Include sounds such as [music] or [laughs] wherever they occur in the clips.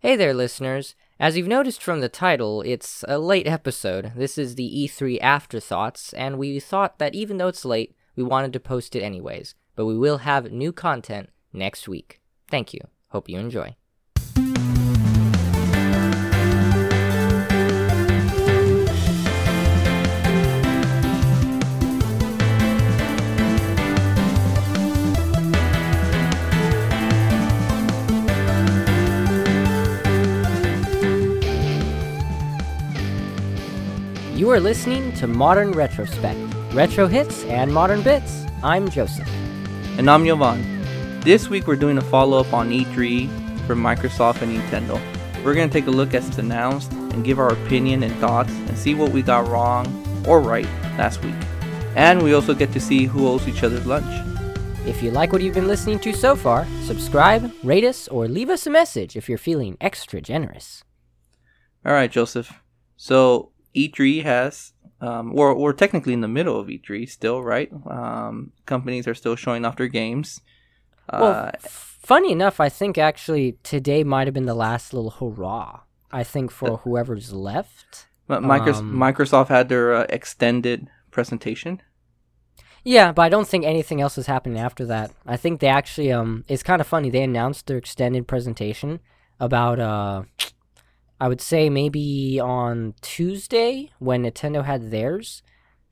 Hey there, listeners. As you've noticed from the title, it's a late episode. This is the E3 Afterthoughts, and we thought that even though it's late, we wanted to post it anyways. But we will have new content next week. Thank you. Hope you enjoy. You are listening to Modern Retrospect, retro hits and modern bits. I'm Joseph. And I'm Yovan. This week we're doing a follow up on E3 for Microsoft and Nintendo. We're going to take a look at what's announced and give our opinion and thoughts and see what we got wrong or right last week. And we also get to see who owes each other lunch. If you like what you've been listening to so far, subscribe, rate us, or leave us a message if you're feeling extra generous. All right, Joseph. So E3 has, um, we're, we're technically in the middle of E3 still, right? Um, companies are still showing off their games. Well, Uh, f- funny enough, I think actually today might have been the last little hurrah. I think for whoever's left. Mi- Micros- um, Microsoft had their uh, extended presentation. Yeah, but I don't think anything else is happening after that. I think they actually um it's kind of funny. They announced their extended presentation about uh I would say maybe on Tuesday when Nintendo had theirs.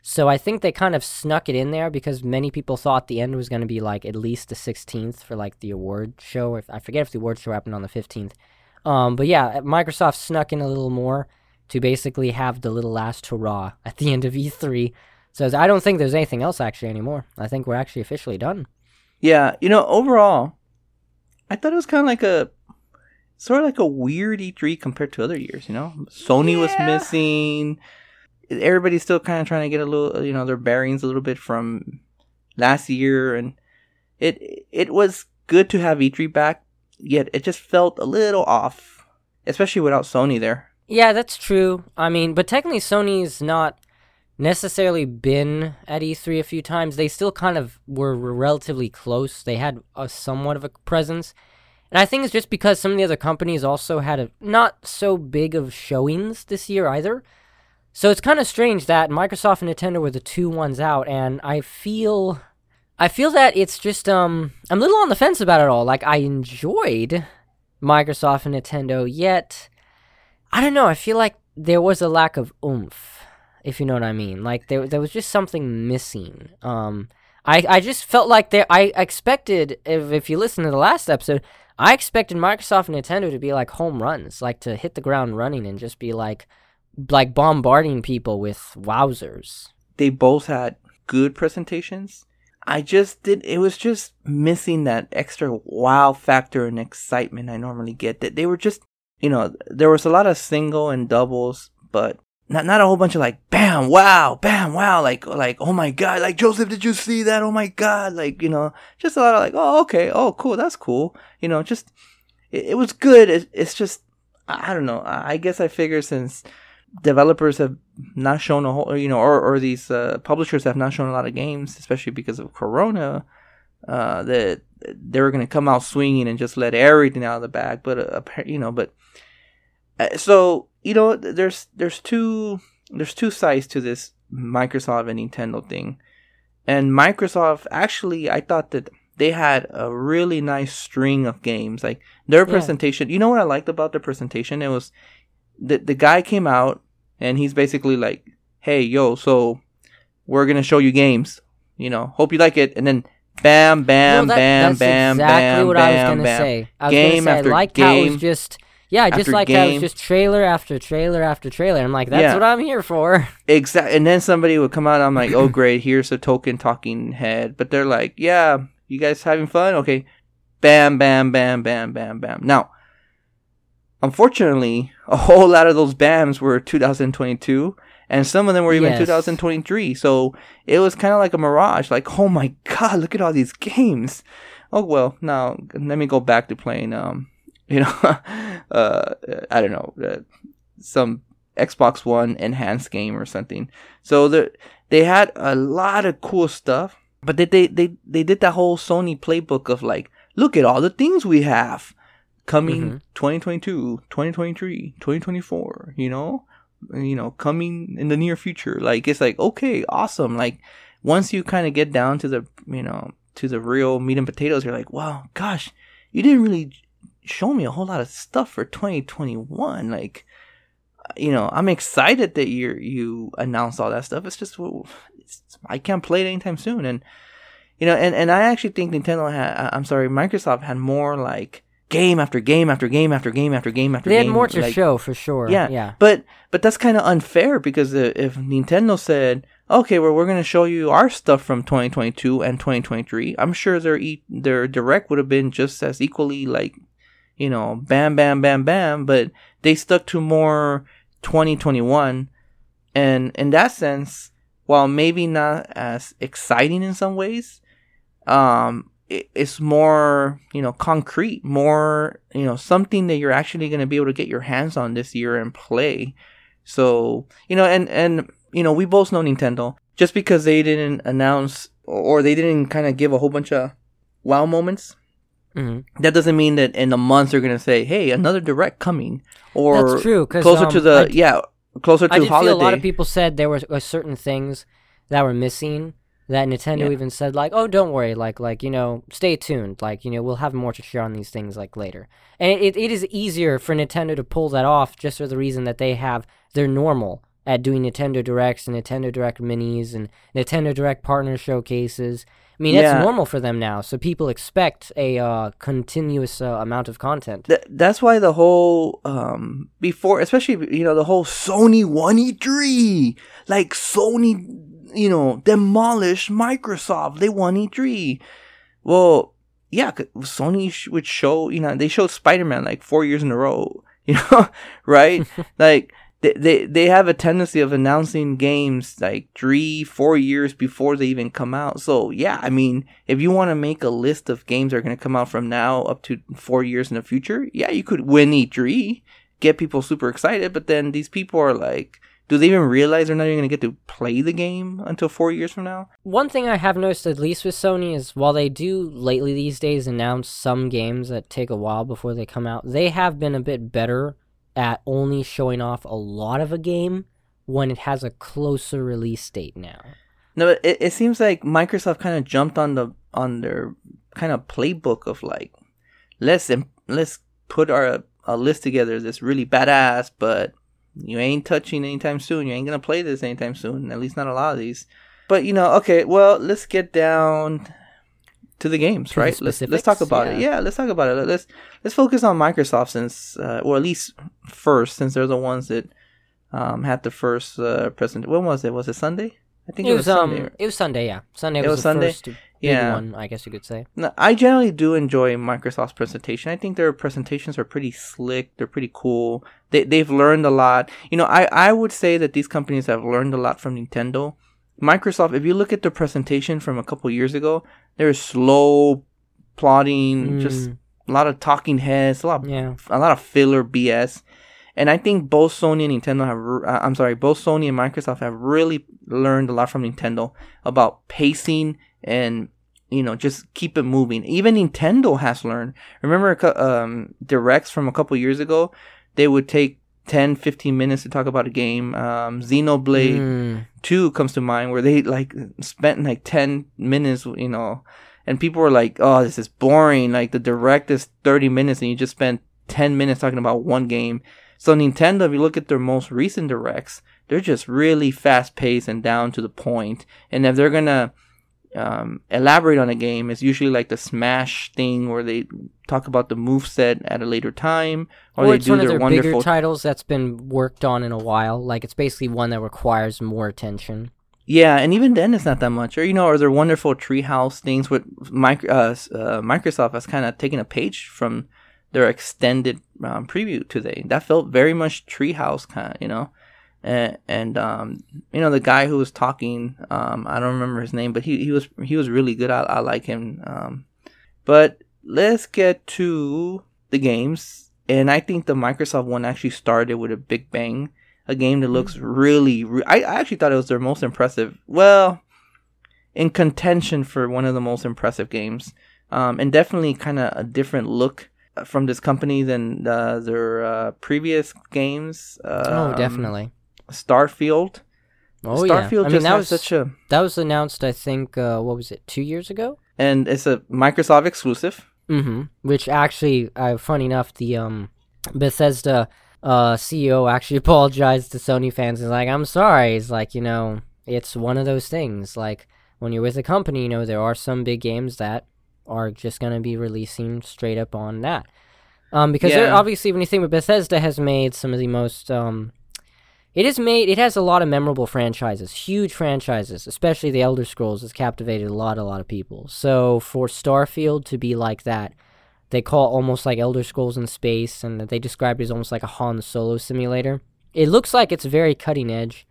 So I think they kind of snuck it in there because many people thought the end was going to be like at least the 16th for like the award show. I forget if the award show happened on the 15th. Um but yeah, Microsoft snuck in a little more to basically have the little last hurrah at the end of E3. So I don't think there's anything else actually anymore. I think we're actually officially done. Yeah, you know, overall, I thought it was kind of like a sort of like a weird E3 compared to other years. You know, Sony was missing. Everybody's still kind of trying to get a little, you know, their bearings a little bit from last year, and it it was good to have E3 back. Yet it just felt a little off, especially without Sony there. Yeah, that's true. I mean, but technically Sony's not necessarily been at E3 a few times. They still kind of were relatively close. They had a somewhat of a presence. And I think it's just because some of the other companies also had a not so big of showings this year either. So it's kind of strange that Microsoft and Nintendo were the two ones out and I feel I feel that it's just um I'm a little on the fence about it all. Like I enjoyed Microsoft and Nintendo, yet I don't know, I feel like there was a lack of oomph, if you know what I mean. Like there there was just something missing. Um I, I just felt like there I expected if if you listen to the last episode, I expected Microsoft and Nintendo to be like home runs, like to hit the ground running and just be like like bombarding people with wowzers. They both had good presentations. I just did. It was just missing that extra wow factor and excitement I normally get. That they were just, you know, there was a lot of single and doubles, but not not a whole bunch of like bam, wow, bam, wow, like like oh my god, like Joseph, did you see that? Oh my god, like you know, just a lot of like oh okay, oh cool, that's cool. You know, just it, it was good. It, it's just I don't know. I guess I figure since developers have not shown a whole, you know, or, or these uh, publishers have not shown a lot of games, especially because of Corona, uh, that they were going to come out swinging and just let everything out of the bag. But, uh, you know, but, Uh, so, you know, there's, there's two, there's two sides to this Microsoft and Nintendo thing. And Microsoft, actually, I thought that they had a really nice string of games. Like their Yeah. presentation, you know what I liked about their presentation? It was the the guy came out and he's basically like, "Hey, yo, so we're gonna show you games. You know, hope you like it." And then, bam, bam, No, that- bam, that's bam, exactly bam, what I was bam, gonna bam. say. I was Game gonna say after I liked how it was game just yeah, just like it was just trailer after trailer after trailer. I'm like, that's Yeah. what I'm here for. [laughs] Exactly. And then somebody would come out. I'm like, "Oh, great! Here's a token talking head." But they're like, "Yeah, you guys having fun? Okay." Bam, bam, bam, bam, bam, bam. Now, unfortunately, a whole lot of those BAMs were 2022, and some of them were even Yes. 2023. So it was kind of like a mirage. Like, oh my god, look at all these games. Oh well, now let me go back to playing. Um, [laughs] you know, uh, I don't know, uh, some Xbox One enhanced game or something. So the they had a lot of cool stuff, but they they they, they did that whole Sony playbook of like, look at all the things we have. coming Mhm. 2022, 2023, 2024, you know? You know, coming in the near future. Like it's like, okay, awesome. Like once you kind of get down to the, you know, to the real meat and potatoes, you're like, wow, gosh, you didn't really show me a whole lot of stuff for 2021. Like, you know, I'm excited that you you announced all that stuff. It's just well, it's, I can't play it anytime soon, and you know, and and I actually think Nintendo had, I'm sorry, Microsoft had more like game after game after game after game after game after They game. had more to like, show for sure. Yeah, Yeah. But but that's kind of unfair because if Nintendo said, "Okay, well, we're going to show you our stuff from 2022 and 2023," I'm sure their e- their direct would have been just as equally like, you know, bam, bam, bam, bam. But they stuck to more 2021, and in that sense, while maybe not as exciting in some ways, um, it, it's more you know concrete, more you know something that you're actually going to be able to get your hands on this year and play. So you know, and and you know, we both know Nintendo. Just because they didn't announce or they didn't kind of give a whole bunch of wow moments, hmm that doesn't mean that in a month they're going to say, "Hey, another direct coming," or That's true. Closer to um, the I, yeah, closer to I did holiday. feel a lot of people said there were uh, certain things that were missing that Nintendo Yeah. even said like, "Oh, don't worry, like like you know, stay tuned. Like you know, we'll have more to share on these things like later." And it, it is easier for Nintendo to pull that off just for the reason that they have they're normal at doing Nintendo Directs and Nintendo Direct Minis and Nintendo Direct Partner Showcases. I mean, Yeah. that's normal for them now, so people expect a uh, continuous uh, amount of content. Th- that's why the whole um before especially you know the whole Sony 1E3 like Sony you know demolished Microsoft they won E3 well yeah, Sony sh- would show you know they showed Spider-Man like 4 years in a row [laughs] you know right [laughs] like they, they they have a tendency of announcing games like three four years before they even come out. So yeah i mean if you want to make a list of games that are going to come out from now up to four years in the future yeah you could win e3 get people super excited but then these people are like do they even realize they're not even going to get to play the game until four years from now? One thing I have noticed, at least with Sony, is while they do lately these days announce some games that take a while before they come out, they have been a bit better at only showing off a lot of a game when it has a closer release date now. No, it, it seems like Microsoft kind of jumped on the on their kind of playbook of like, let's let's put our a list together that's really badass, but you ain't touching anytime soon. You ain't gonna play this anytime soon. At least not a lot of these. But you know, okay, well, let's get down to the games, To the right? Let's let's talk about it. yeah. Yeah, let's talk about it. Let's let's focus on Microsoft since, uh, or at least first, since they're the ones that um, had the first uh, present. When was it? Was it Sunday? I think It was um, Sunday. it was Sunday, yeah. Sunday It was, was the Sunday? Yeah. one, I guess you could say. No, I generally do enjoy Microsoft's presentation. I think their presentations are pretty slick. They're pretty cool. They they've learned a lot. You know, I I would say that these companies have learned a lot from Nintendo. Microsoft, if you look at the presentation from a couple years ago, there's slow plotting, just Mm, a lot of talking heads, a lot of yeah. a lot of filler BS. And I think both Sony and Nintendo have, uh, I'm sorry, both Sony and Microsoft have really learned a lot from Nintendo about pacing and, you know, just keep it moving. Even Nintendo has learned. Remember, um, directs from a couple years ago, they would take 10, 15 minutes to talk about a game. Um, Xenoblade Mm, 2 comes to mind where they like spent like 10 minutes, you know, and people were like, oh, this is boring. Like the direct is 30 minutes and you just spent 10 minutes talking about one game. So Nintendo, if you look at their most recent directs, they're just really fast paced and down to the point. And if they're gonna um, elaborate on a game, is usually like the Smash thing where they talk about the move set at a later time, or, or they do one their their bigger wonderful titles that's been worked on in a while. Like it's basically one that requires more attention. Yeah, and even then it's not that much. Or you know, or their wonderful treehouse things with mic- uh, uh, Microsoft has kind of taken a page from their extended um, preview today. That felt very much treehouse kind of, you know. And, and um, you know, the guy who was talking, um, I don't remember his name, but he, he was he was really good. I, I like him. Um, but let's get to the games, and I think the Microsoft one actually started with a big bang a game that looks really. Re- I, I actually thought it was their most impressive. Well, in contention for one of the most impressive games, um, and definitely kind of a different look from this company than uh, their uh, previous games. oh, um, definitely. Starfield. Oh Starfield yeah. I mean just that was such a that was announced. I think uh, what was it? Two years ago. and it's a Microsoft exclusive. Mm-hmm. Which actually, uh, funny enough, the um, Bethesda uh, CEO actually [laughs] apologized to Sony fans. He's like, "I'm sorry." He's like, you know, it's one of those things. Like when you're with a company, you know, there are some big games that are just gonna be releasing straight up on that. Um, because Yeah. obviously, when you think, Bethesda has made some of the most um. It has made it has a lot of memorable franchises, huge franchises, especially the Elder Scrolls has captivated a lot, a lot of people. So for Starfield to be like that, they call almost like Elder Scrolls in space, and they describe it as almost like a Han Solo simulator. It looks like it's very cutting edge,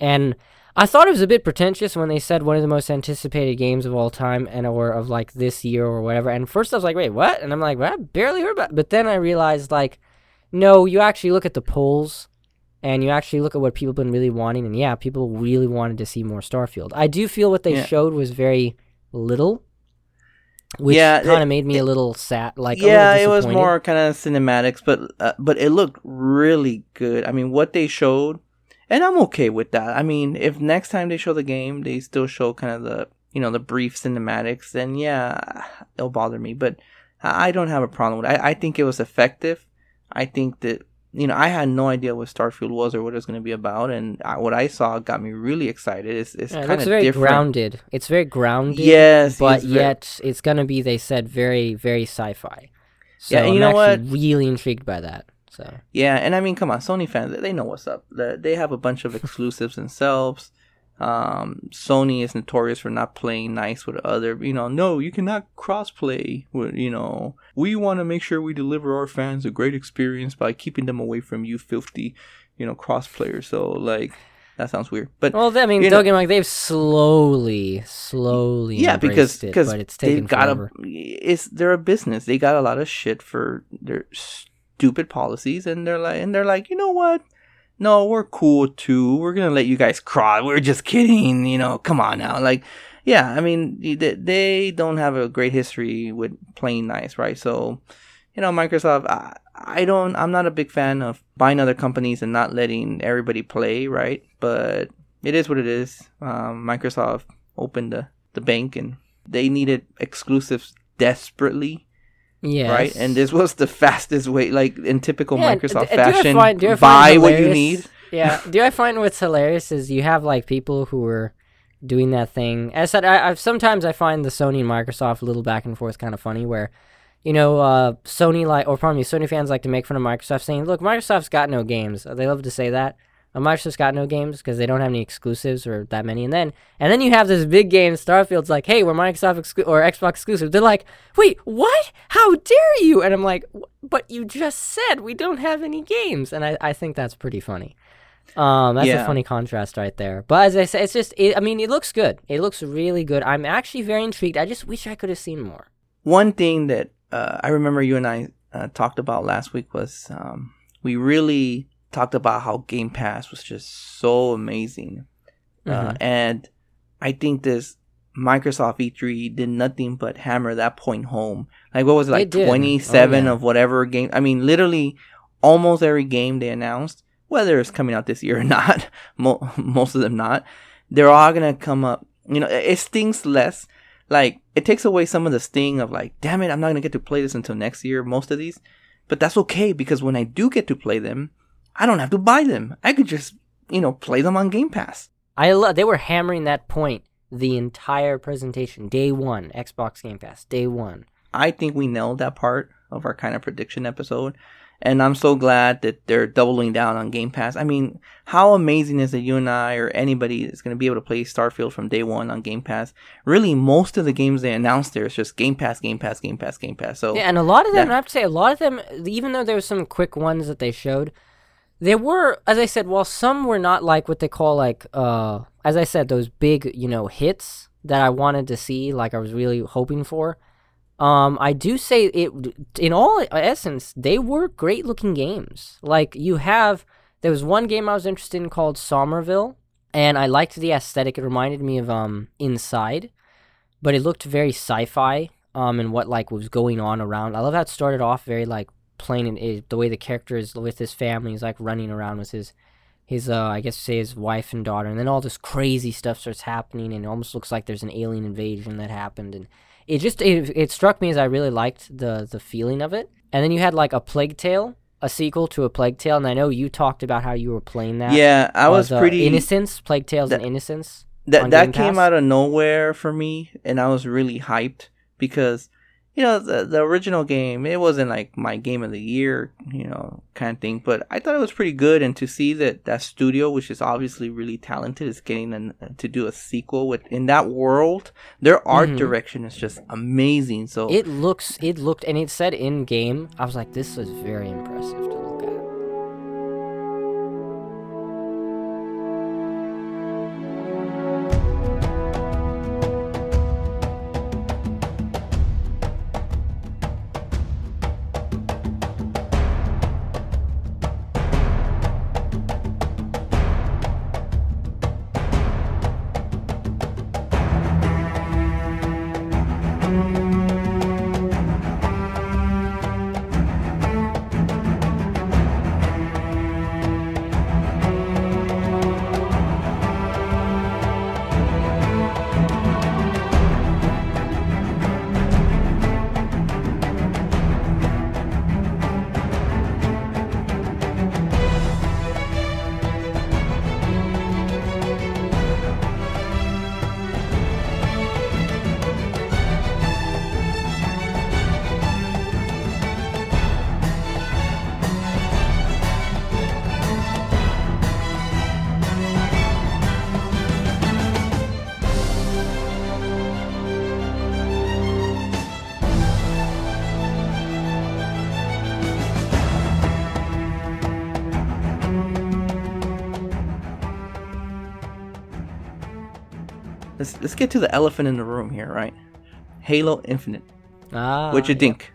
and I thought it was a bit pretentious when they said one of the most anticipated games of all time, and or of like this year or whatever. And first I was like, wait, what? And I'm like, well, I barely heard about. It. But then I realized like, no, you actually look at the polls, and you actually look at what people have been really wanting, and yeah, people really wanted to see more Starfield. I do feel what they Yeah. showed was very little. Which Yeah, kind of made me a little sad. Like, a yeah, it was more kind of cinematics, but uh, but it looked really good. I mean, what they showed, and I'm okay with that. I mean, if next time they show the game, they still show kind of the you know the brief cinematics, then yeah, it'll bother me. But I I don't have a problem with it. I, I think it was effective. I think that you know I had no idea what Starfield was or what it was going to be about, and I, what I saw got me really excited. It's it's Yeah, kind of very different. grounded. It's very grounded. Yes, but it's yet it's gonna be. They said very, very sci-fi. So Yeah, and you I'm know actually really intrigued by that. So Yeah, and I mean, come on, Sony fans, they know what's up. They have a bunch of exclusives themselves. Um, Sony is notorious for not playing nice with other. You know, no, you cannot crossplay. With you know, we want to make sure we deliver our fans a great experience by keeping them away from you filthy, you know, cross players. So like, that sounds weird, but well, I mean, don't get me wrong. They've slowly, slowly, yeah, because embraced it, because it's taken they've got forever. a it's they're a business. They got a lot of shit for their stupid policies, and they're like and they're like, you know what? No, we're cool too. We're gonna let you guys cry. We're just kidding. You know, come on now. Like, yeah, I mean, they, they don't have a great history with playing nice, right? So, you know, Microsoft. I, I don't. I'm not a big fan of buying other companies and not letting everybody play, right? But it is what it is. Um, Microsoft opened the the bank and they needed exclusives desperately, Yeah, right? And this was the fastest way, like in typical Yeah, Microsoft d- fashion. find- buy find what you need. [laughs] yeah. Do I find what's hilarious is you have like people who are doing that thing. As I said, I, I've sometimes I find the Sony and Microsoft little back and forth kind of funny where. You know, uh, Sony like, or pardon me, Sony fans like to make fun of Microsoft, saying, "Look, Microsoft's got no games." They love to say that. Microsoft's got no games because they don't have any exclusives or that many. And then, and then you have this big game, Starfield's like, "Hey, we're Microsoft exclu- or Xbox exclusive." They're like, "Wait, what? How dare you?" And I'm like, "But you just said we don't have any games." And I, I think that's pretty funny. Um, that's a funny contrast right there. But as I said, it's just, it, I mean, it looks good. It looks really good. I'm actually very intrigued. I just wish I could have seen more. One thing that uh, I remember you and I uh, talked about last week was um, we really talked about how Game Pass was just so amazing. Uh, Mhm. and I think this Microsoft E3 did nothing but hammer that point home. Like, what was it, like did. 27 Oh, yeah. of whatever game? I mean, literally almost every game they announced, whether it's coming out this year or [laughs] not, mo- most of them not, they're all going to come up. You know, it it stings less. Like, it takes away some of the sting of, like, damn it, I'm not going to get to play this until next year, most of these. But that's okay because when I do get to play them, I don't have to buy them. I could just, you know, play them on Game Pass. I love, they were hammering that point the entire presentation. Day one, Xbox Game Pass. Day one. I think we nailed that part of our kind of prediction episode. And I'm so glad that they're doubling down on Game Pass. I mean, how amazing is it you and I or anybody is going to be able to play Starfield from day one on Game Pass? Really, most of the games they announced there is just Game Pass, Game Pass, Game Pass, Game Pass. So, Yeah, and a lot of them, that- I have to say, a lot of them, even though there were some quick ones that they showed, there were, as I said, while some were not like what they call like, uh, as I said, those big, you know, hits that I wanted to see, like I was really hoping for. Um, I do say it in all essence, they were great looking games. Like you have, there was one game I was interested in called Somerville, and I liked the aesthetic. It reminded me of um Inside, but it looked very sci-fi. um, and what like was going on around. I love how it started off very like plain and it, the way the character is with his family. He's like running around with his his uh I guess say his wife and daughter, and then all this crazy stuff starts happening, and it almost looks like there's an alien invasion that happened, and it just it, it struck me as I really liked the the feeling of it. And then you had like a Plague Tale, a sequel to a Plague Tale, and I know you talked about how you were playing that. Yeah, I was uh, pretty Innocence, Plague Tales that- and Innocence. that that Game came Pass? out of nowhere for me and i was really hyped because you know the, the original game it wasn't like my game of the year you know kind of thing but i thought it was pretty good and to see that that studio which is obviously really talented is getting an, to do a sequel with in that world their art Mhm. direction is just amazing so It looks, it looked, and it said in game. I was like, this is very impressive get to the elephant in the room here right halo infinite Ah, what you yeah. think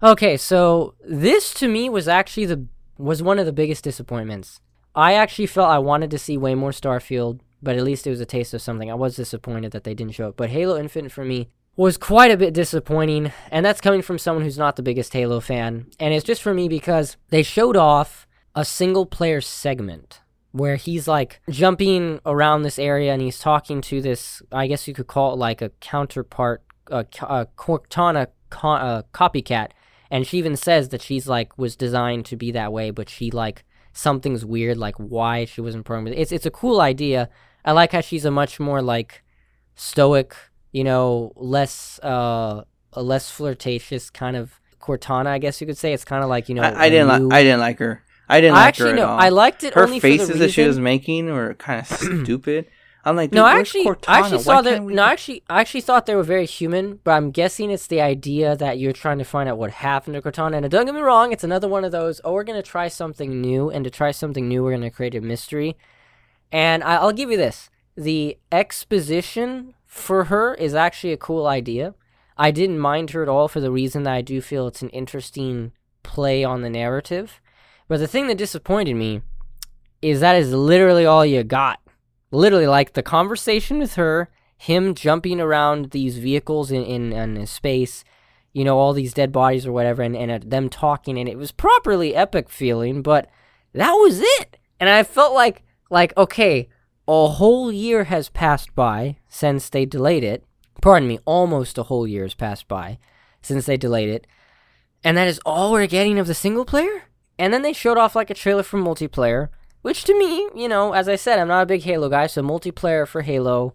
Okay, so this to me was actually the was one of the biggest disappointments. I actually felt I wanted to see way more Starfield, but at least it was a taste of something. I was disappointed that they didn't show it, but Halo Infinite for me was quite a bit disappointing, and that's coming from someone who's not the biggest Halo fan. And it's just for me because they showed off a single player segment where he's like jumping around this area and he's talking to this, I guess you could call it like a counterpart, a, a Cortana co- uh, copycat. And she even says that she's like was designed to be that way, but she like something's weird, like why she wasn't programmed. It's it's a cool idea. I like how she's a much more like stoic, you know, less uh a less flirtatious kind of Cortana, I guess you could say. It's kind of like you know. I didn't like i didn't like her i didn't I like actually her at no, all. I liked it her only for the faces that she was making were kind of [clears throat] stupid. I'm like, No, I actually, Cortana? I actually Why saw that. we No, I actually, I actually thought they were very human, but I'm guessing it's the idea that you're trying to find out what happened to Cortana. And don't get me wrong, it's another one of those. Oh, we're gonna try something new, and to try something new, we're gonna create a mystery. And I, I'll give you this: the exposition for her is actually a cool idea. I didn't mind her at all for the reason that I do feel it's an interesting play on the narrative. But the thing that disappointed me is that is literally all you got. Literally like the conversation with her him jumping around these vehicles in, in, in space you know all these dead bodies or whatever and, and uh, them talking and it was properly epic feeling but that was it. And i felt like like okay a whole year has passed by since they delayed it. Pardon me almost a whole year has passed by since they delayed it. And that is all we're getting of the single player and then they showed off like a trailer for multiplayer which to me, you know, as I said, I'm not a big Halo guy, so multiplayer for Halo.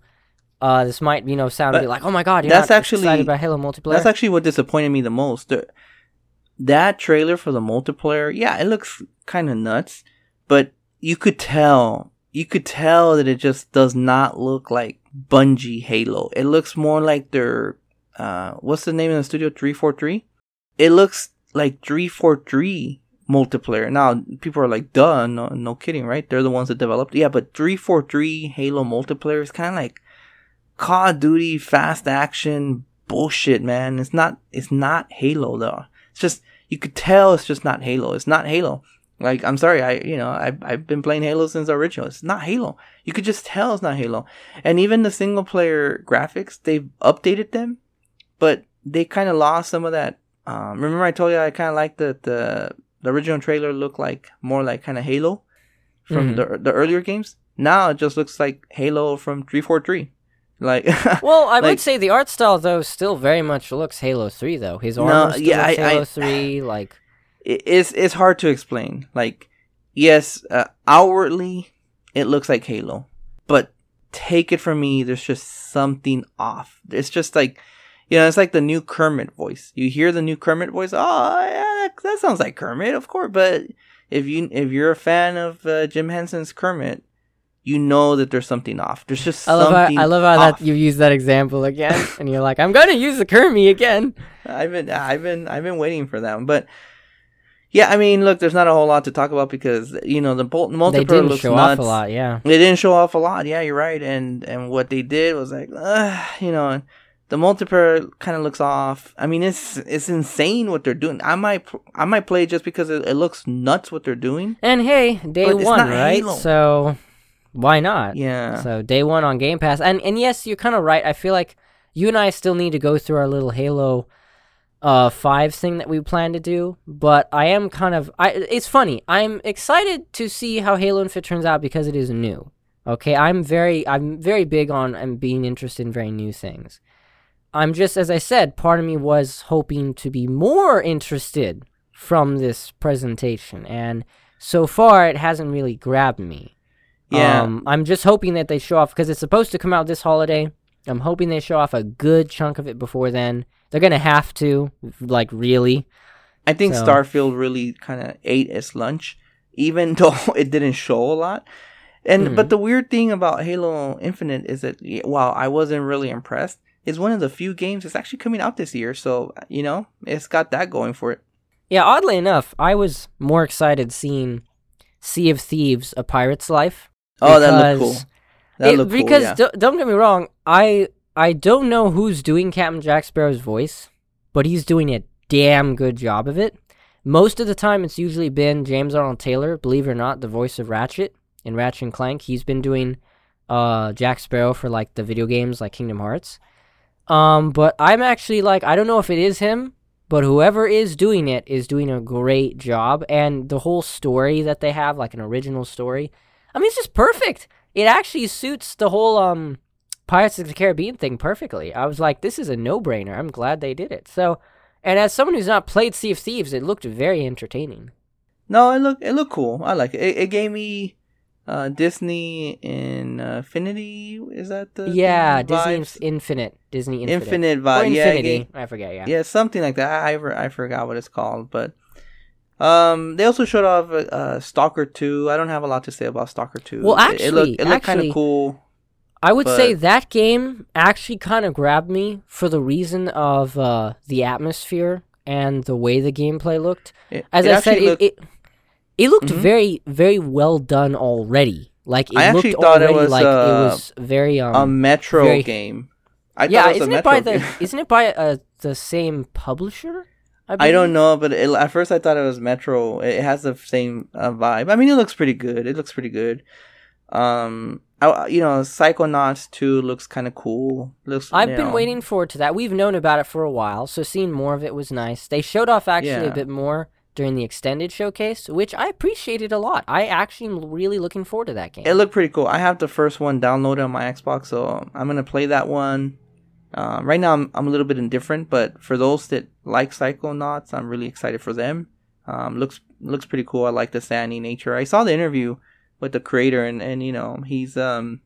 Uh, this might, you know, sound like, oh my god, you're that's not actually- excited about Halo multiplayer. That's actually what disappointed me the most. The, that trailer for the multiplayer, yeah, it looks kind of nuts, but you could tell, you could tell that it just does not look like Bungie Halo. It looks more like their, uh, what's the name of the studio? 343? It looks like 343 multiplayer. Now, people are like, duh, no, no kidding, right? They're the ones that developed. Yeah, but 343 Halo multiplayer is kind of like Call of Duty fast action bullshit, man. It's not, it's not Halo though. It's just, you could tell it's just not Halo. It's not Halo. Like, I'm sorry, I, you know, I, I've been playing Halo since the original. It's not Halo. You could just tell it's not Halo. And even the single player graphics, they've updated them but they kind of lost some of that. Um, remember I told you I kind of like the, the the original trailer looked like more like kind of Halo from Mhm. the the earlier games. Now it just looks like Halo from three four three. Like [laughs] Well, I Like- would say the art style though still very much looks Halo Three though. His No, armor still yeah, looks I- Halo I- Three. [sighs] Like it's it's hard to explain. Like, yes, uh, outwardly it looks like Halo, but take it from me, there's just something off. It's just like, you know, it's like the new Kermit voice. You hear the new Kermit voice, oh yeah, that, that sounds like Kermit, of course. But if you if you're a fan of uh, Jim Henson's Kermit, you know that there's something off. There's just I love something. how I love how off. that you use that example again, [laughs] and you're like, I'm gonna use the Kermit again. I've been I've been I've been waiting for that one, but yeah, I mean, look, there's not a whole lot to talk about because you know the Bolt They didn't looks show nuts. off a lot, yeah. They didn't show off a lot. Yeah, you're right. And and what they did was like, uh, you know, the multiplayer kind of looks off. I mean, it's it's insane what they're doing. I might I might play just because it, it looks nuts what they're doing. And hey, day But one, right? Halo. So why not? Yeah. So day one on Game Pass, and and yes, you're kind of right. I feel like you and I still need to go through our little Halo uh five thing that we plan to do, but I am kind of I. It's funny. I'm excited to see how Halo Infinite turns out because it is new. Okay, I'm very I'm very big on and being interested in very new things. I'm just as I said, part of me was hoping to be more interested from this presentation, and so far it hasn't really grabbed me. Yeah. Um, I'm just hoping that they show off because it's supposed to come out this holiday. I'm hoping they show off a good chunk of it before then. They're gonna have to, like, really. I think So- Starfield really kind of ate its lunch, even [laughs] though it didn't show a lot. And Mhm. but the weird thing about Halo Infinite is that while I wasn't really impressed, it's one of the few games that's actually coming out this year. So you know, it's got that going for it. Yeah, oddly enough, I was more excited seeing Sea of Thieves: A Pirate's Life. Oh, that looked cool. That it- looked cool. because Yeah. do- don't get me wrong, I I don't know who's doing Captain Jack Sparrow's voice, but he's doing a damn good job of it. Most of the time, it's usually been James Arnold Taylor, believe it or not, the voice of Ratchet in Ratchet and Clank. He's been doing uh Jack Sparrow for like the video games like Kingdom Hearts. Um, but I'm actually like I don't know if it is him, but whoever is doing it is doing a great job, and the whole story that they have, like an original story, I mean, it's just perfect. It actually suits the whole um Pirates of the Caribbean thing perfectly. I was like, this is a no-brainer. I'm glad they did it. So, and as someone who's not played Sea of Thieves, it looked very entertaining. no, it looked it looked cool. I like it. It, it gave me uh, Disney Infinity. Is that the yeah, Disney vibes? Infinite, Disney Infinite, Infinite vibe. Yeah, it Infinity. gave- I forget. Yeah. yeah, something like that. I I, forgot what it's called, but um, they also showed off uh, uh, Stalker Two. I don't have a lot to say about Stalker Two. Well, It- it, looked actually- it looked kind of cool. I would say that game actually kind of grabbed me for the reason of uh, the atmosphere and the way the gameplay looked. It, As it I said, actually it, looked- it it looked Mhm. very very well done already. Like it I looked actually thought it already was, like uh, it was very um a Metro very- game. I yeah. thought it was Isn't a it Metro by the game. [laughs] isn't it by uh, the same publisher? I believe? don't know, but it, at first I thought it was Metro. It has the same uh, vibe. I mean, it looks pretty good. It looks pretty good. Um, I, you know, Psychonauts 2 looks kind of cool. Looks. I've been know, waiting forward to that. We've known about it for a while, so seeing more of it was nice. They showed off actually Yeah. a bit more during the extended showcase, which I appreciated a lot. I actually am really looking forward to that game. It looked pretty cool. I have the first one downloaded on my Xbox, so I'm gonna play that one. Um, right now, I'm, I'm a little bit indifferent, but for those that like Psychonauts, I'm really excited for them. Um, looks looks pretty cool. I like the sandy nature. I saw the interview with the creator, and, and you know he's um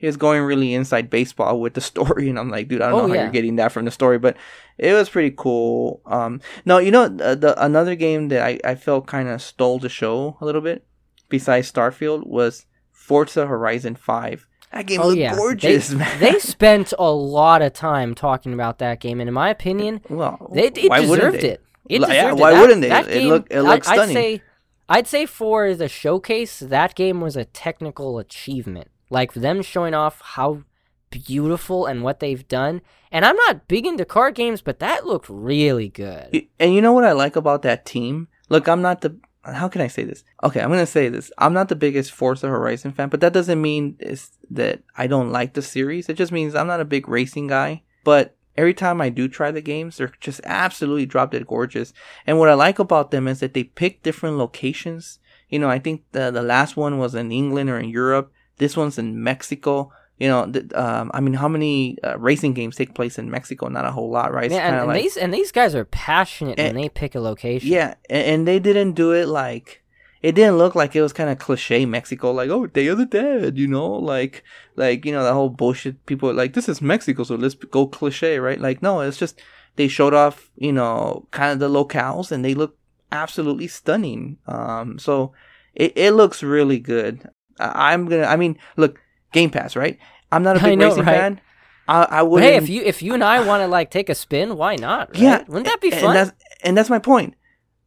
he was going really inside baseball with the [laughs] story, and I'm like, dude, I don't Oh, know how yeah. you're getting that from the story, but it was pretty cool. Um, no, you know the, the another game that I I felt kind of stole the show a little bit, besides Starfield, was Forza Horizon Five. That game Oh looked yeah, gorgeous, they, [laughs] man. they spent a lot of time talking about that game, and in my opinion, well, they it why deserved they? it. It Li- yeah, deserved why it. That- wouldn't they? That It game, it I- looks I'd stunning. say, I'd say for the showcase, that game was a technical achievement. Like them showing off how beautiful and what they've done. And I'm not big into card games, but that looked really good. And you know what I like about that team? Look, I'm not the. How can I say this? Okay, I'm gonna say this. I'm not the biggest Forza Horizon fan, but that doesn't mean is that I don't like the series. It just means I'm not a big racing guy. But every time I do try the games, they're just absolutely drop dead gorgeous. And what I like about them is that they pick different locations. You know, I think the the last one was in England or in Europe. This one's in Mexico. You know, th- um, I mean, how many uh, racing games take place in Mexico? Not a whole lot, right? Yeah, and, and like- these and these guys are passionate when And- they pick a location. yeah, and, and they didn't do it like it didn't look like it was kind of cliche Mexico, like oh Day of the Dead, you know, like like you know the whole bullshit. People like this is Mexico, so let's go cliche, right? Like no, it's just they showed off, you know, kind of the locales, and they look absolutely stunning. Um, so it it looks really good. I'm gonna, I mean, look, Game Pass, right? I'm not a [laughs] big know, racing right? fan. I, I would. hey, if you if you and I want to like take a spin, why not? right? Yeah, wouldn't that be and fun? that's and that's my point.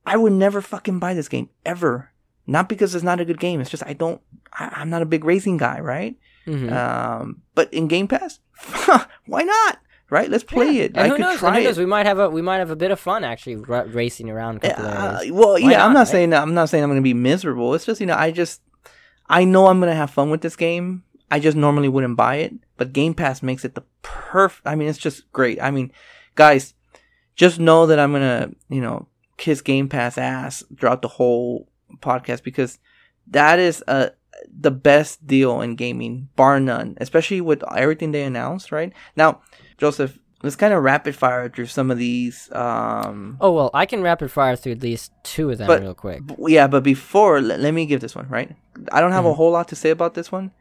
I would never fucking buy this game ever. Not because it's not a good game. It's just I don't. I, I'm not a big racing guy, right? Mhm. Um, but in Game Pass, [laughs] why not? Right? Let's play Yeah, it. And I who could knows? try and who it. We might have a we might have a bit of fun actually ra- racing around a couple Uh, areas. well, Why yeah, I'm not, not right? saying that. I'm not saying I'm going to be miserable. It's just you know, I just I know I'm to have fun with this game. I just normally wouldn't buy it, but Game Pass makes it the perfect. I mean, it's just great. I mean, guys, just know that I'm to you know kiss Game Pass ass throughout the whole podcast because that is uh the best deal in gaming, bar none. Especially with everything they announced. Right now, Joseph, let's kind of rapid fire through some of these. Um, Oh well, I can rapid fire through at least two of them But- real quick. B- yeah, but before let, let me give this one right. I don't have a Mhm. whole lot to say about this one,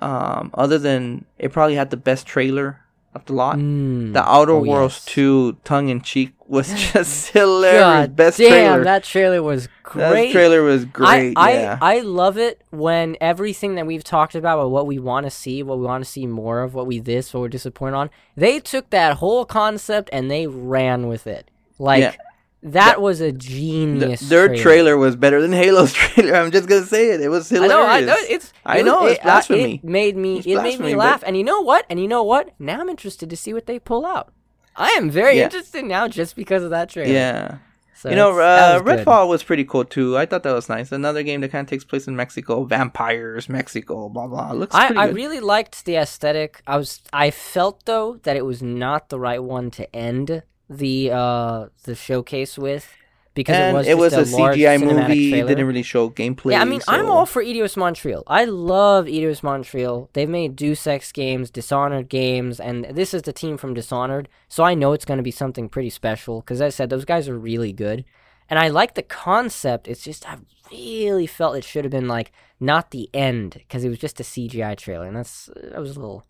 um, other than it probably had the best trailer of the lot. Mm. The Outer Oh, Worlds yes. two tongue in cheek was [laughs] just hilarious. God best damn, trailer. that trailer was great. That trailer was great. I, yeah. I I love it when everything that we've talked about, about what we want to see, what we want to see more of, what we this, what we're disappointed on, they took that whole concept and they ran with it. Like Yeah. That was a genius. their trailer. trailer was better than Halo's [laughs] trailer. I'm just gonna say it. It was I hilarious. know, I know. It's I it know, it's it, uh, blasphemy. it made me. It's it made me but- laugh. And you know what? And you know what? Now I'm interested to see what they pull out. I am very Yeah. interested now just because of that trailer. yeah. So you know, uh, was good. Redfall was pretty cool too. I thought that was nice. Another game that kind of takes place in Mexico, vampires, Mexico, blah blah. Looks I, I really liked the aesthetic. I was I felt though that it was not the right one to end the uh the showcase with because and it was just a, large CGI movie. trailer. Didn't really show gameplay. yeah, I mean, I'm all for Eidos Montreal. I love Eidos Montreal. They've made Deus Ex games, Dishonored games, and this is the team from Dishonored, so I know it's going to be something pretty special. Because as I said, those guys are really good, and I like the concept. It's just I really felt it should have been like not the end because it was just a CGI trailer, and that's that was a little,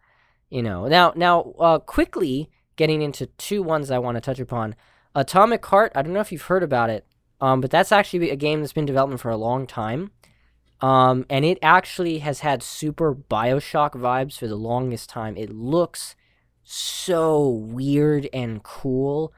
you know. Now, now, uh, quickly getting into two ones I want to touch upon. Atomic Heart. I don't know if you've heard about it. Um, but that's actually a game that's been development for a long time. Um, and it actually has had super Bioshock vibes for the longest time. It looks so weird and cool.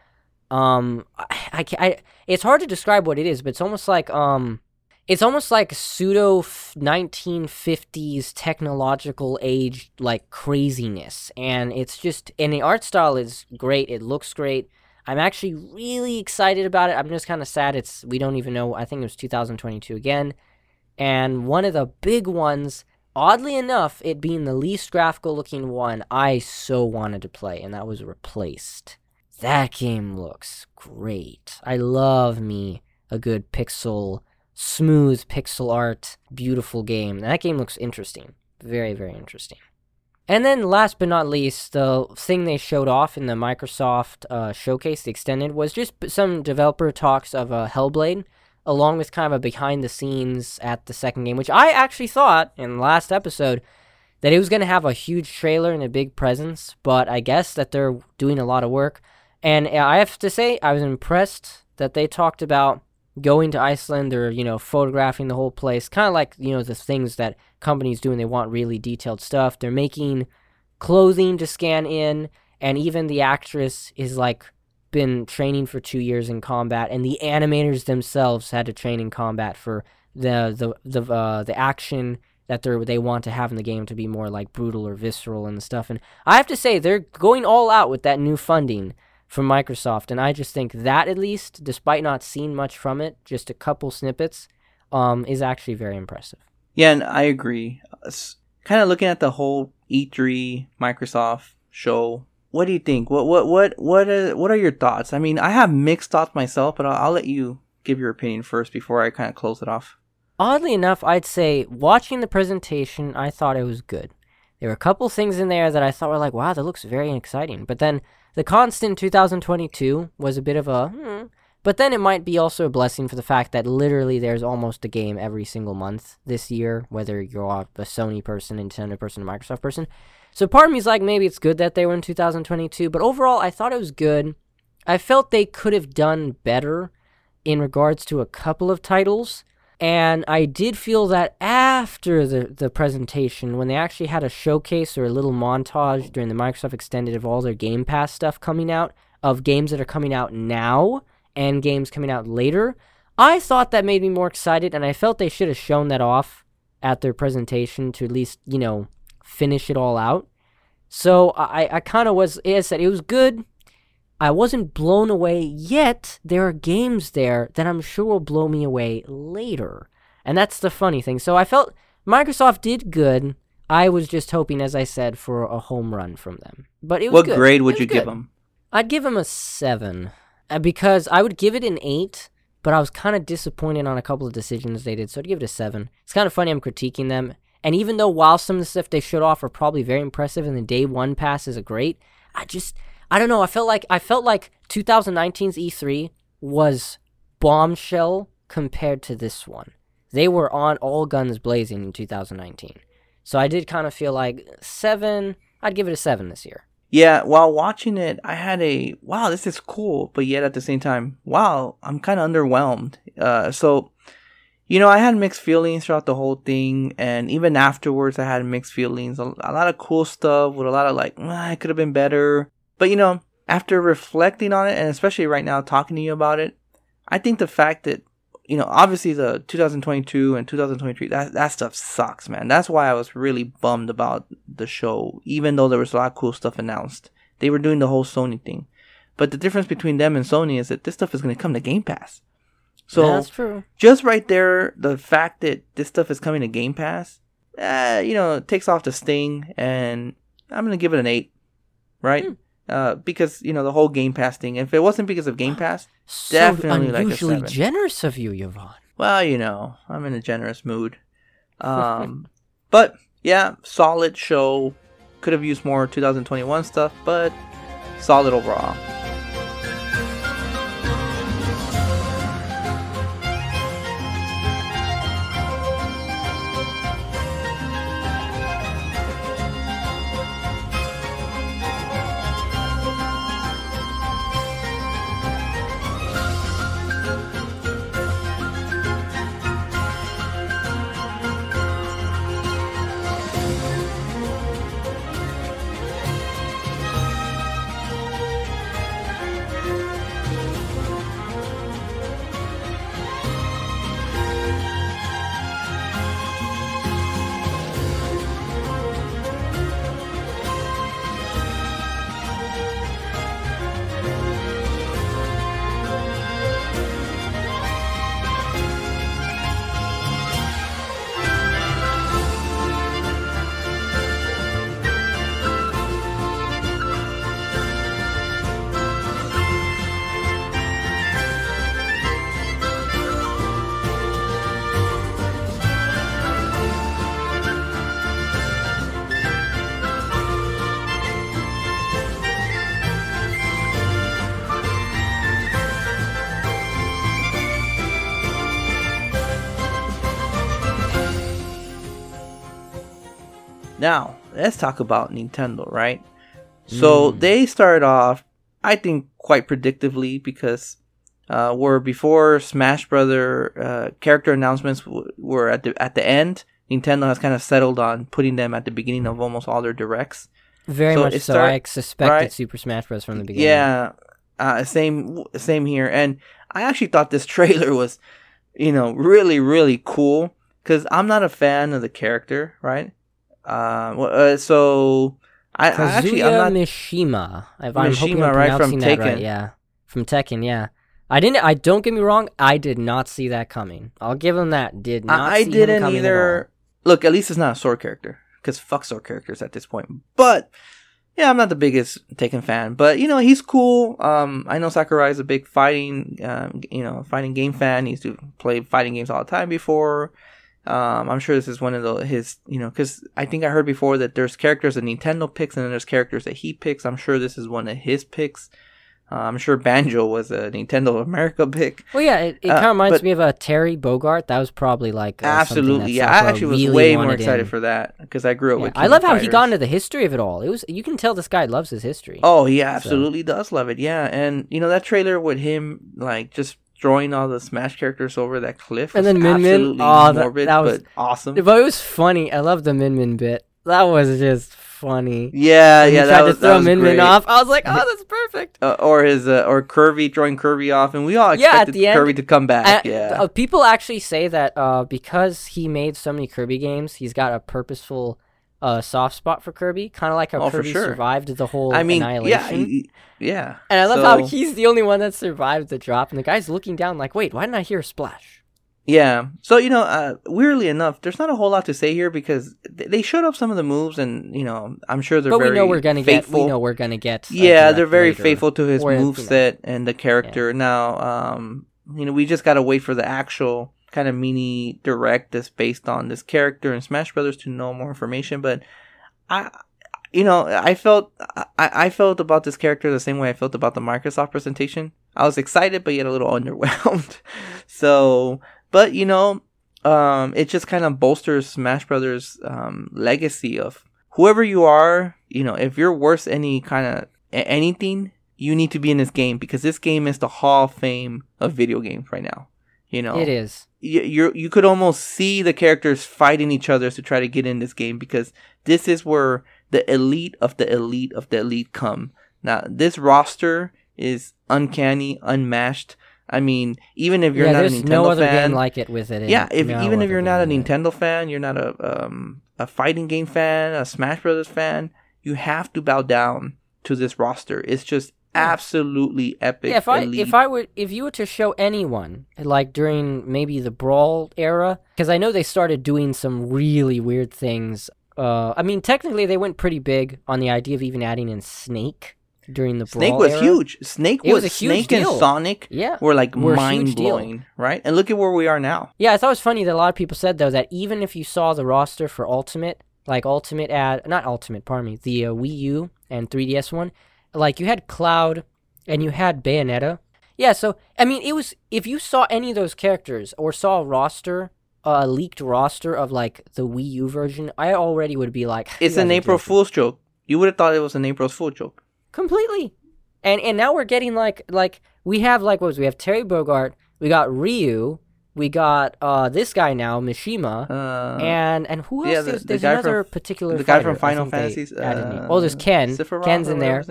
Um, I, I, I it's hard to describe what it is, but it's almost like um, it's almost like pseudo 1950s technological age like craziness, and it's just and the art style is great. It looks great. I'm actually really excited about it. I'm just kind of sad it's we don't even know. I think it was 2022 again. And one of the big ones, oddly enough, it being the least graphical looking one, I so wanted to play, and that was replaced. That game looks great. I love me a good pixel, smooth pixel art, beautiful game. That game looks interesting. Very, very interesting. And then, last but not least, the thing they showed off in the Microsoft uh, showcase, the extended, was just some developer talks of uh, Hellblade, along with kind of a behind the scenes at the second game, which I actually thought in the last episode that it was going to have a huge trailer and a big presence, but I guess that they're doing a lot of work. And I have to say, I was impressed that they talked about going to Iceland. They're, you know, photographing the whole place, kind of like, you know, the things that companies do and they want really detailed stuff. They're making clothing to scan in, and even the actress is like been training for two years in combat, and the animators themselves had to train in combat for the the the uh, the action that they they want to have in the game to be more like brutal or visceral and stuff. And I have to say they're going all out with that new funding from Microsoft, and I just think that at least, despite not seeing much from it, just a couple snippets, um, is actually very impressive. Yeah, and I agree. Kind of looking at the whole E3 Microsoft show what do you think? What what what what are, what are your thoughts? I mean, I have mixed thoughts myself, but I'll, I'll let you give your opinion first before I kind of close it off. Oddly enough, I'd say watching the presentation, I thought it was good. There were a couple things in there that I thought were like, wow, that looks very exciting. But then the constant 2022 was a bit of a, hmm. but then it might be also a blessing for the fact that literally there's almost a game every single month this year, whether you're a Sony person, Nintendo person, Microsoft person. So part of me is like, maybe it's good that they were in 2022, but overall, I thought it was good. I felt they could have done better in regards to a couple of titles. And I did feel that after the, the presentation, when they actually had a showcase or a little montage during the Microsoft Extended of all their Game Pass stuff coming out, of games that are coming out now and games coming out later, I thought that made me more excited, and I felt they should have shown that off at their presentation to at least, you know, finish it all out. So I, I kind of was, as I said, it was good. I wasn't blown away yet. There are games there that I'm sure will blow me away later. And that's the funny thing. So I felt Microsoft did good. I was just hoping, as I said, for a home run from them. But it was What good. grade would you was give them? I'd give them a seven uh, because I would give it an eight, but I was kind of disappointed on a couple of decisions they did, so I'd give it a seven. It's kind of funny I'm critiquing them, and even though while some of the stuff they showed off are probably very impressive and the day one passes are great, I just I don't know. I felt like I felt like 2019's E3 was bombshell compared to this one. They were on all guns blazing in 2019, so I did kind of feel like seven. I'd give it a seven this year. Yeah, while watching it, I had a wow, this is cool, but yet at the same time, wow, I'm kind of underwhelmed. Uh, so, you know, I had mixed feelings throughout the whole thing, and even afterwards, I had mixed feelings. A, a lot of cool stuff with a lot of like, ah, it could have been better. But you know, after reflecting on it, and especially right now talking to you about it, I think the fact that you know, obviously the 2022 and 2023, that that stuff sucks, man. That's why I was really bummed about the show, even though there was a lot of cool stuff announced. They were doing the whole Sony thing, but the difference between them and Sony is that this stuff is going to come to Game Pass. So that's true. just right there, the fact that this stuff is coming to Game Pass, uh, you know, takes off the sting, and I'm gonna give it an eight, right? Hmm. Uh, because you know the whole Game Pass thing. If it wasn't because of Game Pass, So Definitely unusually generous of you, Yvonne. well, you know, I'm in a generous mood. [laughs] Um, but yeah, solid show. Could have used more 2021 stuff, but solid overall. Let's talk about Nintendo, right? So Mm. they started off, I think, quite predictively because uh, where before Smash Brother uh, character announcements w- were at the at the end, Nintendo has kind of settled on putting them at the beginning of almost all their directs. Very So much so. start- I suspected right? Super Smash Bros. from the beginning. Yeah, uh, same same here. And I actually thought this [laughs] trailer was, you know, really really cool because I'm not a fan of the character, right? Uh, well, uh, so I, I actually I'm not. Mishima. If I'm hoping Mishima, I'm right, from that right. Yeah, from Tekken. Yeah, I didn't. I don't get me wrong. I did not see that coming. I'll give him that. Did not. I, I didn't coming at either. Look, at least it's not a sword character because fuck sword characters at this point. But yeah, I'm not the biggest Tekken fan, but you know he's cool. Um, I know Sakurai is a big fighting, um, you know, fighting game fan. He used to play fighting games all the time before. Um, I'm sure this is one of the his, you know, because I think I heard before that there's characters that Nintendo picks and then there's characters that he picks. I'm sure this is one of his picks. Uh, I'm sure Banjo was a Nintendo America pick. Well, yeah, it, it Uh, kind of reminds but- me of a Terry Bogard. That was probably like uh, Absolutely, yeah. I actually was really way more excited in. for that because I grew up Yeah, with. I love how he got into the history of it all. It was you can tell this guy loves his history. Oh, he absolutely does love it. Yeah, and you know that trailer with him like just throwing all the Smash characters over that cliff, And then Min Min, oh, that- morbid, that was- but awesome. But it was funny. I love the Min Min bit. That was just funny. Yeah, yeah, he tried was to throw Min Min off. I was like, oh, [laughs] that's perfect. Uh, or his uh, or Kirby throwing Kirby off, and we all Yeah, at expected the end- Kirby to come back. Uh, yeah, uh, people actually say that uh, because he made so many Kirby games, he's got a purposeful uh, soft spot for Kirby, kind of like how Oh, Kirby sure. survived the whole I mean, yeah, annihilation. he- yeah. and I love how he's the only one that survived the drop, and the guy's looking down like, wait, why didn't I hear a splash? Yeah. So you know, uh, weirdly enough, there's not a whole lot to say here because th- they showed up some of the moves, and you know, I'm sure they're but very we know we're gonna faithful. get. We know we're gonna get. yeah, they're very later. faithful to his Or, you know. move set and the character. Now, um, you know, we just gotta wait for the actual kind of mini direct that's based on this character in Smash Brothers to know more information. But I, you know, I felt I, I felt about this character the same way I felt about the Microsoft presentation. I was excited, but yet a little [laughs] underwhelmed. so, but you know, um, it just kind of bolsters Smash Brothers' um, legacy of whoever you are. You know, if you're worth any kind of anything, you need to be in this game because this game is the Hall of Fame of video games right now. You know, It is. You you could almost see the characters fighting each other to try to get in this game because this is where the elite of the elite of the elite come. Now this roster is uncanny, unmatched. I mean, even if you're yeah, not a there's Nintendo no other fan, game like it with it. In yeah, if No even if you're not a. Nintendo fan, you're not a um a fighting game fan, a Smash Brothers fan, you have to bow down to this roster. It's just absolutely epic. Yeah, if I elite. if I were if you were to show anyone like during maybe the brawl era, because I know they started doing some really weird things. Uh, I mean, technically they went pretty big on the idea of even adding in Snake during the Snake brawl was era. huge. Snake was, was a huge Snake deal. and Sonic Yeah, were like Were mind deal. blowing, right? And look at where we are now. yeah. I thought it was funny that a lot of people said though that even if you saw the roster for Ultimate, like Ultimate add not Ultimate, pardon me, the uh, Wii U and 3DS one, like you had Cloud and you had Bayonetta. Yeah, so I mean, it was if you saw any of those characters or saw a roster, a leaked roster of like the Wii U version, I already would be like, [laughs] It's an April joking." Fool's joke. You would have thought it was an April Fool's joke. completely. And and now we're getting like like we have like what was we have Terry Bogard, we got Ryu, we got uh this guy now Mishima, Uh, and and who else? yeah, there's the- the there's from- another particular the guy from Final Fantasies. Uh, oh, there's Ken. Sephiroth Ken's in there.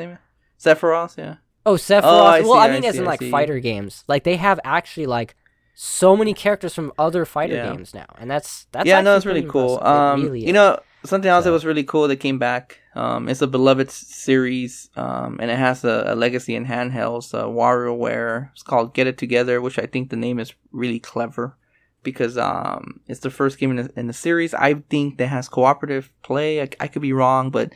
His name is. Sephiroth, yeah. Oh, Sephiroth. Oh, I well, see, I I mean, as see, in like fighter games, like they have actually like so many characters from other fighter Yeah. games now, and that's that's yeah, no, it's really cool. Um, really you know, something else that was really cool that came back. Um, it's a beloved series. Um, and it has a, a legacy in handhelds. Uh, WarioWare. It's called Get It Together, which I think the name is really clever because um, it's the first game in the, in the series. I think that has cooperative play. I, I could be wrong, but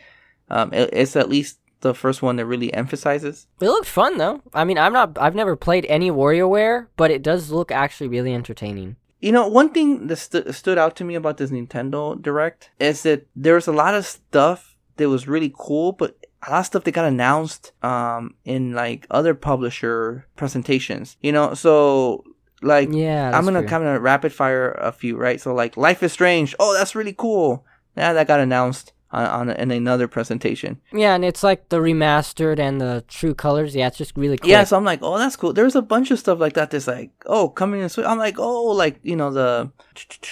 um, it, it's at least the first one that really emphasizes. it looked fun though. I mean, I'm not, I've never played any WarioWare, but it does look actually really entertaining. You know, one thing that stu- stood out to me about this Nintendo Direct is that there was a lot of stuff that was really cool, but a lot of stuff that got announced um, in like other publisher presentations. You know, so like Yeah, I'm gonna kind of rapid fire a few, right? So like Life is Strange. Oh, that's really cool. Yeah, that got announced on, on in another presentation. Yeah, and it's like the remastered and the true colors. Yeah, it's just really cool. Yeah, so I'm like, oh, that's cool. There's a bunch of stuff like that. That's like, oh, coming in. I'm like, oh, like you know the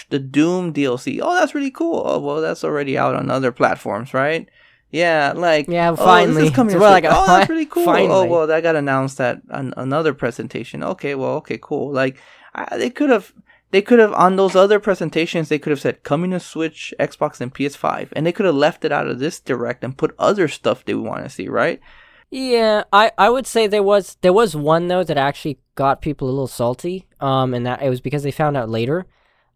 the Doom DLC. Oh, that's really cool. Oh, well, that's already out on other platforms, right? Yeah, like Yeah, oh, finally. this is coming. It's to more Switch. like oh, that's really cool. Oh, well, that got announced at an, another presentation. Okay, well, okay, cool. Like I, they could have. They could have on those other presentations. They could have said coming to Switch, Xbox, and PS5, and they could have left it out of this direct and put other stuff they want to see, right? Yeah, I, I would say there was there was one though that actually got people a little salty. Um, and that it was because they found out later.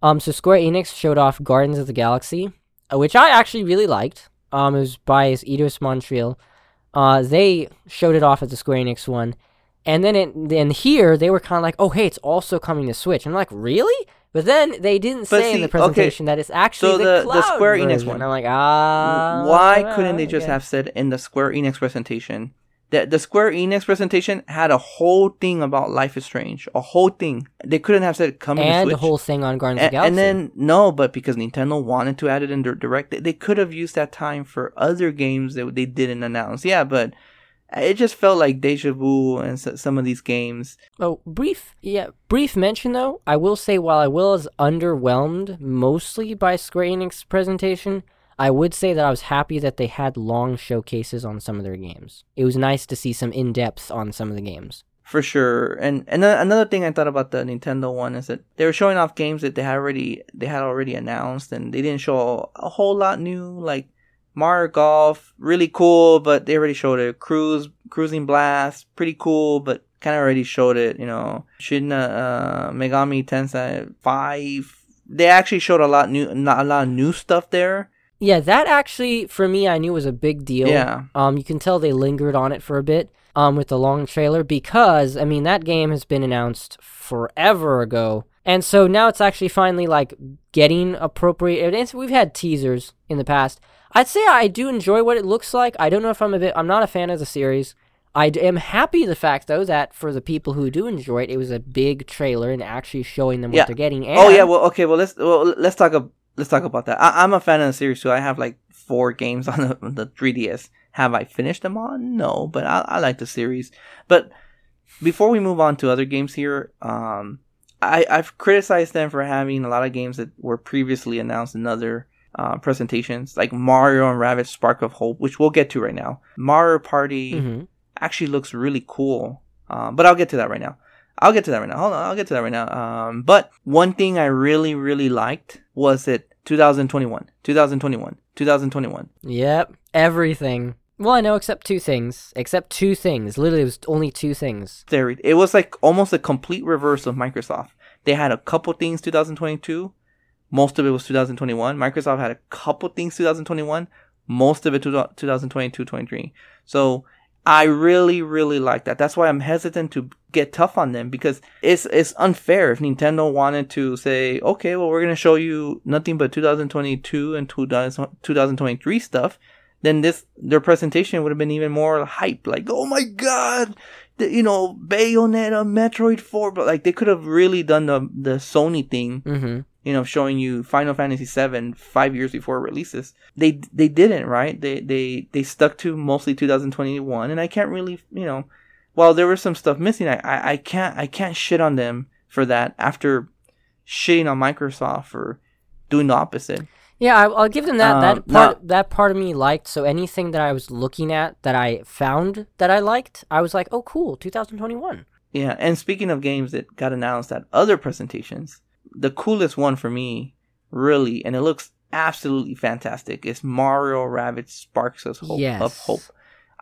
Um, so Square Enix showed off Guardians of the Galaxy, uh, which I actually really liked. Um, it was by Eidos Montreal. Uh, they showed it off at the Square Enix one, and then it then here they were kind of like, oh hey, it's also coming to Switch. I'm like, really? But then they didn't But say in see, the okay, presentation that it's actually so the, the- the Square Enix one. I'm like, ah. Why couldn't they just okay. have said in the Square Enix presentation that the Square Enix presentation had a whole thing about Life is Strange, a whole thing. They couldn't have said coming to and the whole thing on Guardians of and, the Galaxy? and then no, but because Nintendo wanted to add it in their direct, they, they could have used that time for other games that they didn't announce. Yeah, but it just felt like deja vu and s- some of these games. Oh, brief, yeah, brief mention though. I will say, while I was underwhelmed mostly by Square Enix presentation, I would say that I was happy that they had long showcases on some of their games. It was nice to see some in depth on some of the games. For sure, and and another thing I thought about the Nintendo one is that they were showing off games that they had already they had already announced, and they didn't show a whole lot new. Like Mario Golf, really cool, but they already showed it. Cruise, Cruis'n Blast, pretty cool, but kind of already showed it. You know, Shin uh, Megami Tensei Five. They actually showed a lot new, not a lot of new stuff there. Yeah, that actually for me I knew was a big deal. Yeah. Um, you can tell they lingered on it for a bit. Um, with the long trailer because I mean that game has been announced forever ago, and so now it's actually finally like getting appropriate. We've had teasers in the past. I'd say I do enjoy what it looks like. I don't know if I'm a bit. I'm not a fan of the series. I am happy the fact though that for the people who do enjoy it, it was a big trailer and actually showing them what they're getting. And Oh yeah, well okay, well let's well let's talk ab- let's talk about that. I, I'm a fan of the series too. I have like four games [laughs] on the, the 3DS. Have I finished them all? No, but I, I like the series. But before we move on to other games here, um, I I've criticized them for having a lot of games that were previously announced in other uh, presentations, like Mario and Rabbids Spark of Hope, which we'll get to right now. Mario Party Mhm. actually looks really cool. Um, but I'll get to that right now. I'll get to that right now. Hold on, I'll get to that right now. Um, but one thing I really, really liked was it 2021, 2021, 2021. Yep, everything. Well, I know except two things. Except two things. Literally, it was only two things. There, it was like almost a complete reverse of Microsoft. They had a couple things 2022. Most of it was 2021. Microsoft had a couple things 2021. Most of it 2022, 23. So I really, really like that. That's why I'm hesitant to get tough on them because it's it's unfair if Nintendo wanted to say, okay, well, we're gonna show you nothing but 2022 and 2023 stuff. Then this their presentation would have been even more hype. Like, oh my god, the, you know, Bayonetta, Metroid 4, but like they could have really done the the Sony thing Mm-hmm. You know, showing you Final Fantasy VII five years before it releases. They they didn't, right? They they they stuck to mostly 2021, and I can't really, you know, while there was some stuff missing, I I, I can't I can't shit on them for that after shitting on Microsoft for doing the opposite. Yeah, I, I'll give them that. Um, that part, that part of me liked. So anything that I was looking at that I found that I liked, I was like, oh, cool, 2021. Yeah, and speaking of games that got announced at other presentations, the coolest one for me, really, and it looks absolutely fantastic, is Mario Rabbids Sparks of Hope. Yes. Of Hope.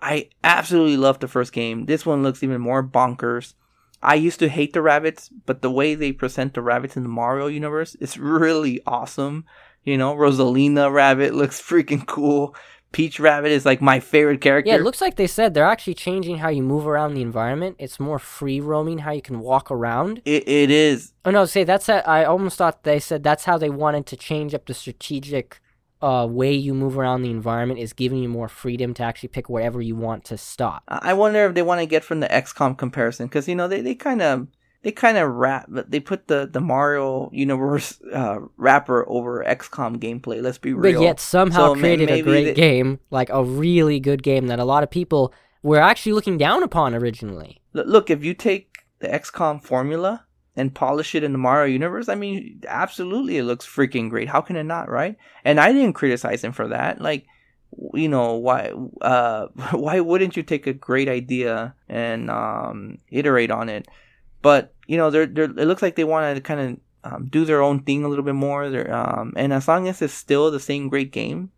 I absolutely love the first game. This one looks even more bonkers. I used to hate the Rabbids, but the way they present the Rabbids in the Mario universe is [laughs] really awesome. You know, Rosalina Rabbid looks freaking cool. Peach Rabbid is like my favorite character. Yeah, it looks like they said they're actually changing how you move around the environment. It's more free roaming, how you can walk around. it, it is. Oh no, say that's that. I almost thought they said that's how they wanted to change up the strategic uh, way you move around the environment is giving you more freedom to actually pick wherever you want to stop. I wonder if they want to get from the XCOM comparison because you know they they kind of they kind of wrap they put the the Mario universe uh, wrapper over XCOM gameplay. Let's be real. But yet somehow So created a great they- game, like a really good game that a lot of people were actually looking down upon originally. Look, if you take the XCOM formula and polish it in the Mario universe, I mean, absolutely, it looks freaking great. How can it not, right? And I didn't criticize him for that. Like, you know, why, uh, [laughs] why wouldn't you take a great idea and um, iterate on it? But you know, they're, they're, it looks like they want to kind of um, do their own thing a little bit more. They're, um, and as long as it's still the same great game,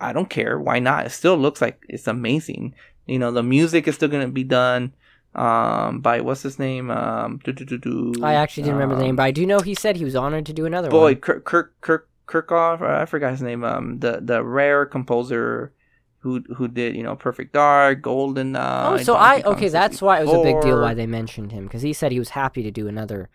I don't care. Why not? It still looks like it's amazing. You know, the music is still gonna be done um by what's his name um do, do, do, do, I actually didn't remember the name, um, but I do know he said he was honored to do another boy one. Boy, Kirk Kirk Kirk Kirkhope I forgot his name um the the rare composer who who did you know Perfect Dark, Golden. oh, so I okay, that's why it was a big deal why they mentioned him because he said he was happy to do another.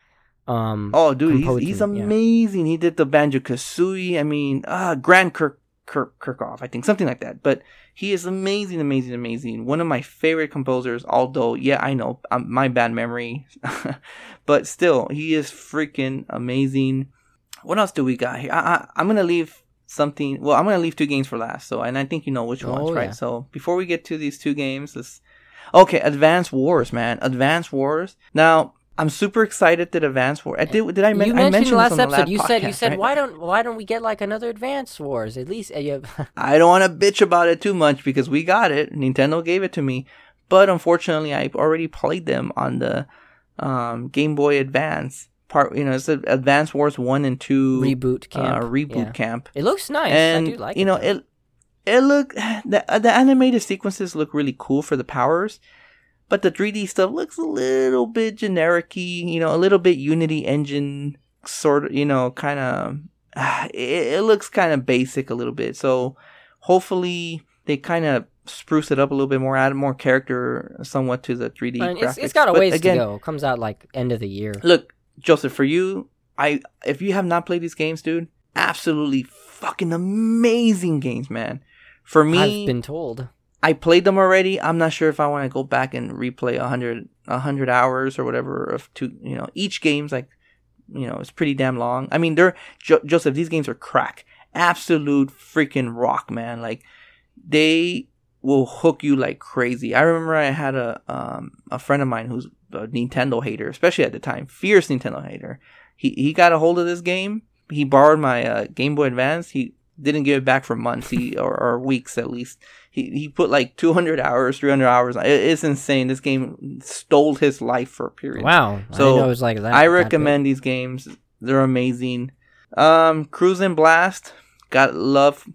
Um, oh, dude, he's, he's amazing. Yeah. He did the Banjo Kazooie. I mean, uh, Grant Kirk, Kirk Kirkhope, I think something like that. But he is amazing, amazing, amazing. One of my favorite composers. Although, yeah, I know um, my bad memory, [laughs] but still, he is freaking amazing. What else do we got here? I, I, I'm gonna leave something. Well, I'm gonna leave two games for last. So, and I think you know which ones, oh, right? Yeah. So before we get to these two games, let's. Okay, Advance Wars, man. Advance Wars. Now, I'm super excited that Advance Wars. I did. Did I, men- you mentioned I mentioned last episode? Last you podcast, said you said right? why don't why don't we get like another Advance Wars at least? Uh. [laughs] I don't want to bitch about it too much because we got it. Nintendo gave it to me, but unfortunately, I already played them on the um, Game Boy Advance part. You know, it's Advance Wars one and two reboot camp. Uh, reboot yeah. camp. It looks nice. And I do like you it, know though. it. It look the the animated sequences look really cool for the powers, but the 3D stuff looks a little bit generic you know, a little bit Unity engine sort of, you know, kind of. [sighs] Uh, it, it looks kind of basic a little bit. So hopefully they kind of spruce it up a little bit more, add more character somewhat to the 3D I mean, graphics. it's, it's got a But ways again, to go. Comes out like end of the year. Look, Joseph, for you, I if you have not played these games, dude, absolutely fucking amazing games, man. For me, I've been told. I played them already. I'm not sure if I want to go back and replay a hundred a hundred hours or whatever of two. You know, each game's like, you know, it's pretty damn long. I mean, they're jo- Joseph. These games are crack, absolute freaking rock, man. Like they will hook you like crazy. I remember I had a um a friend of mine who's a Nintendo hater, especially at the time, fierce Nintendo hater. He he got a hold of this game. He borrowed my uh, Game Boy Advance. He didn't give it back for months, he [laughs] or, or weeks at least. He he put like 200 hours, 300 hours. It, it's insane. This game stole his life for a period. Wow. So, it was like that. I recommend these games. They're amazing. Um, Cruis'n Blast. Got love.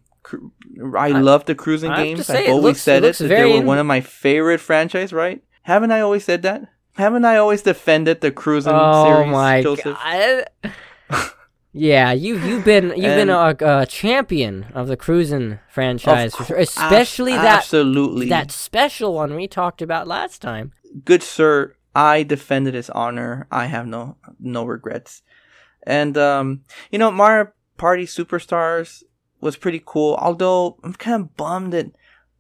I, I- love the cruising I games. I've it always looks- said it it. looks they were one of my favorite franchise, right? Haven't I always said that? Haven't I always defended the cruising Oh series, my Joseph? god. [laughs] Yeah, you you've been you've been a, a champion of the cruising franchise, Of for especially ab- that absolutely that special one we talked about last time. good sir i defended his honor i have no no regrets and um you know mario party superstars was pretty cool although i'm kind of bummed that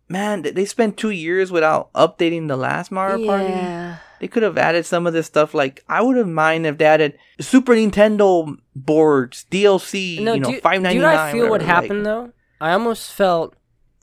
man they- they spent two years without updating the last mario party they could have added some of this stuff like i would have mind if they added super nintendo boards dlc No, you know do, 599 do I feel what whatever, like- happened though? I almost felt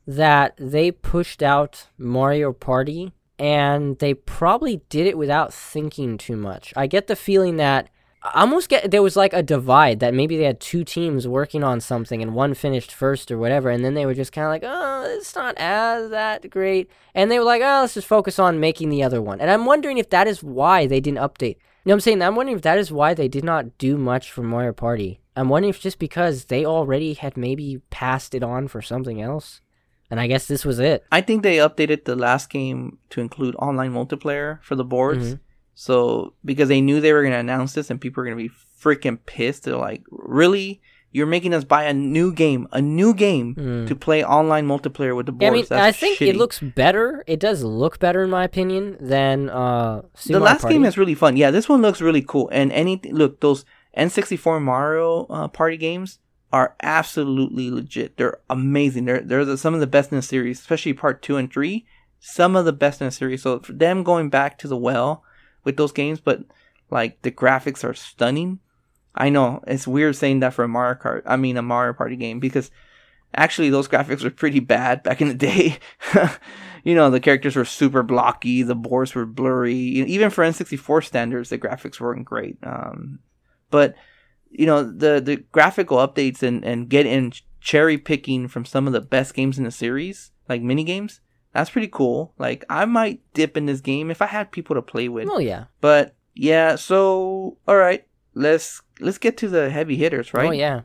that they pushed out Mario Party and they probably did it without thinking too much. I get the feeling that almost get there was like a divide that maybe they had two teams working on something and one finished first or whatever, and then they were just kind of like, oh, it's not as that great, and they were like, oh, let's just focus on making the other one. And I'm wondering if that is why they didn't update. You know what I'm saying? I'm wondering if that is why they did not do much for Mario Party. I'm wondering if just because they already had maybe passed it on for something else. And I guess this was it. I think they updated the last game to include online multiplayer for the boards. Mhm. So because they knew they were gonna announce this and people were gonna be freaking pissed. They're like, "Really? You're making us buy a new game, a new game Mm. to play online multiplayer with the Yeah, I boards?" mean, I think shitty. it looks better. It does look better, in my opinion, than uh, the last Party. game is really fun. Yeah, this one looks really cool. And any look, those N64 Mario uh, party games are absolutely legit. They're amazing. They're they're the, some of the best in the series, especially part two and three. Some of the best in the series. So for them going back to the well with those games, but like the graphics are stunning. I know it's weird saying that for a Mario Kart. I mean a Mario Party game because actually those graphics were pretty bad back in the day. [laughs] you know, the characters were super blocky, the boards were blurry. Even for N64 standards, the graphics weren't great. Um, but you know, the the graphical updates and and get in cherry picking from some of the best games in the series, like mini games. That's pretty cool. Like I might dip in this game if I had people to play with. Oh yeah. But yeah, so all right, let's let's get to the heavy hitters, right? Oh yeah.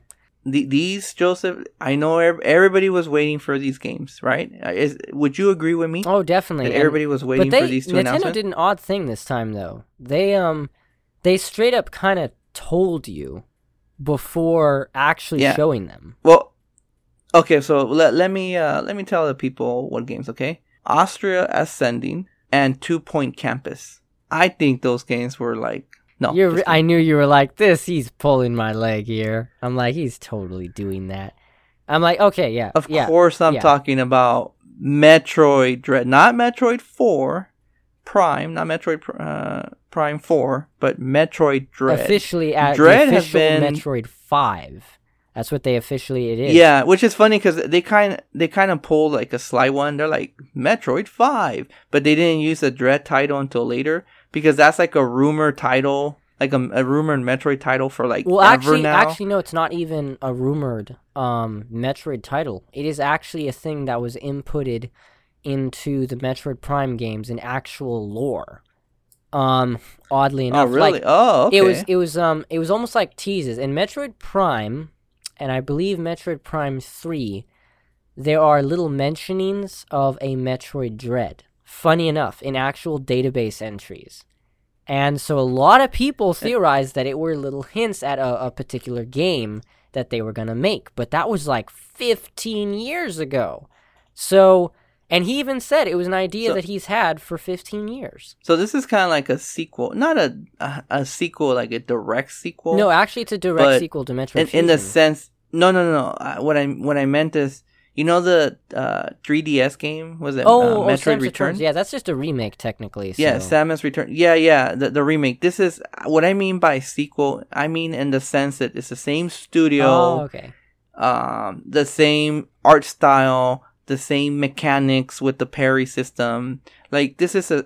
the, these Joseph, I know everybody was waiting for these games, right? Uh, Is would you agree with me? Oh definitely. everybody was waiting they, for these two Nintendo did an odd thing this time though. They um they straight up kind of told you before actually Yeah. showing them. Well, Okay, so let, let me uh, let me tell the people what games. Okay, Astria Ascending and Two Point Campus. I think those games were like no. You're, re- I knew you were like this. He's pulling my leg here. I'm like, he's totally doing that. I'm like, okay, yeah, Of yeah. course, I'm yeah. talking about Metroid Dread, not Metroid Four Prime, not Metroid uh, Prime Four, but Metroid Dread. officially at Dread the has been- Metroid Five. That's what they officially it is. Yeah, which is funny because they kind they kind of pulled like a sly one. They're like Metroid Five, but they didn't use the Dread title until later because that's like a rumor title, like a, a rumored Metroid title for like Well, ever actually, now. actually, no. It's not even a rumored um, Metroid title. It is actually a thing that was inputted into the Metroid Prime games in actual lore. Um, oddly oh enough, really? like oh, okay. it was, it was, um, it was almost like teases in Metroid Prime, and I believe Metroid Prime Three. There are little mentionings of a Metroid Dread. Funny enough, in actual database entries. And so a lot of people eh. theorized that it were little hints at a, a particular game that they were going to make. But that was like 15 years ago. So, and he even said it was an idea So- that he's had for 15 years. so this is kind of like a sequel, not a, a a sequel like a direct sequel. no, actually, it's a direct sequel to Metroid in, in the sense no no no no uh, what i what i meant is you know the uh 3ds game was it Oh, uh, oh, metroid Samus return Returns. Yeah, that's just a remake, technically. yeah samus return yeah yeah the, the remake this is what i mean by sequel i mean in the sense that it's the same studio Oh, okay. um the same art style the same mechanics with the parry system like this is a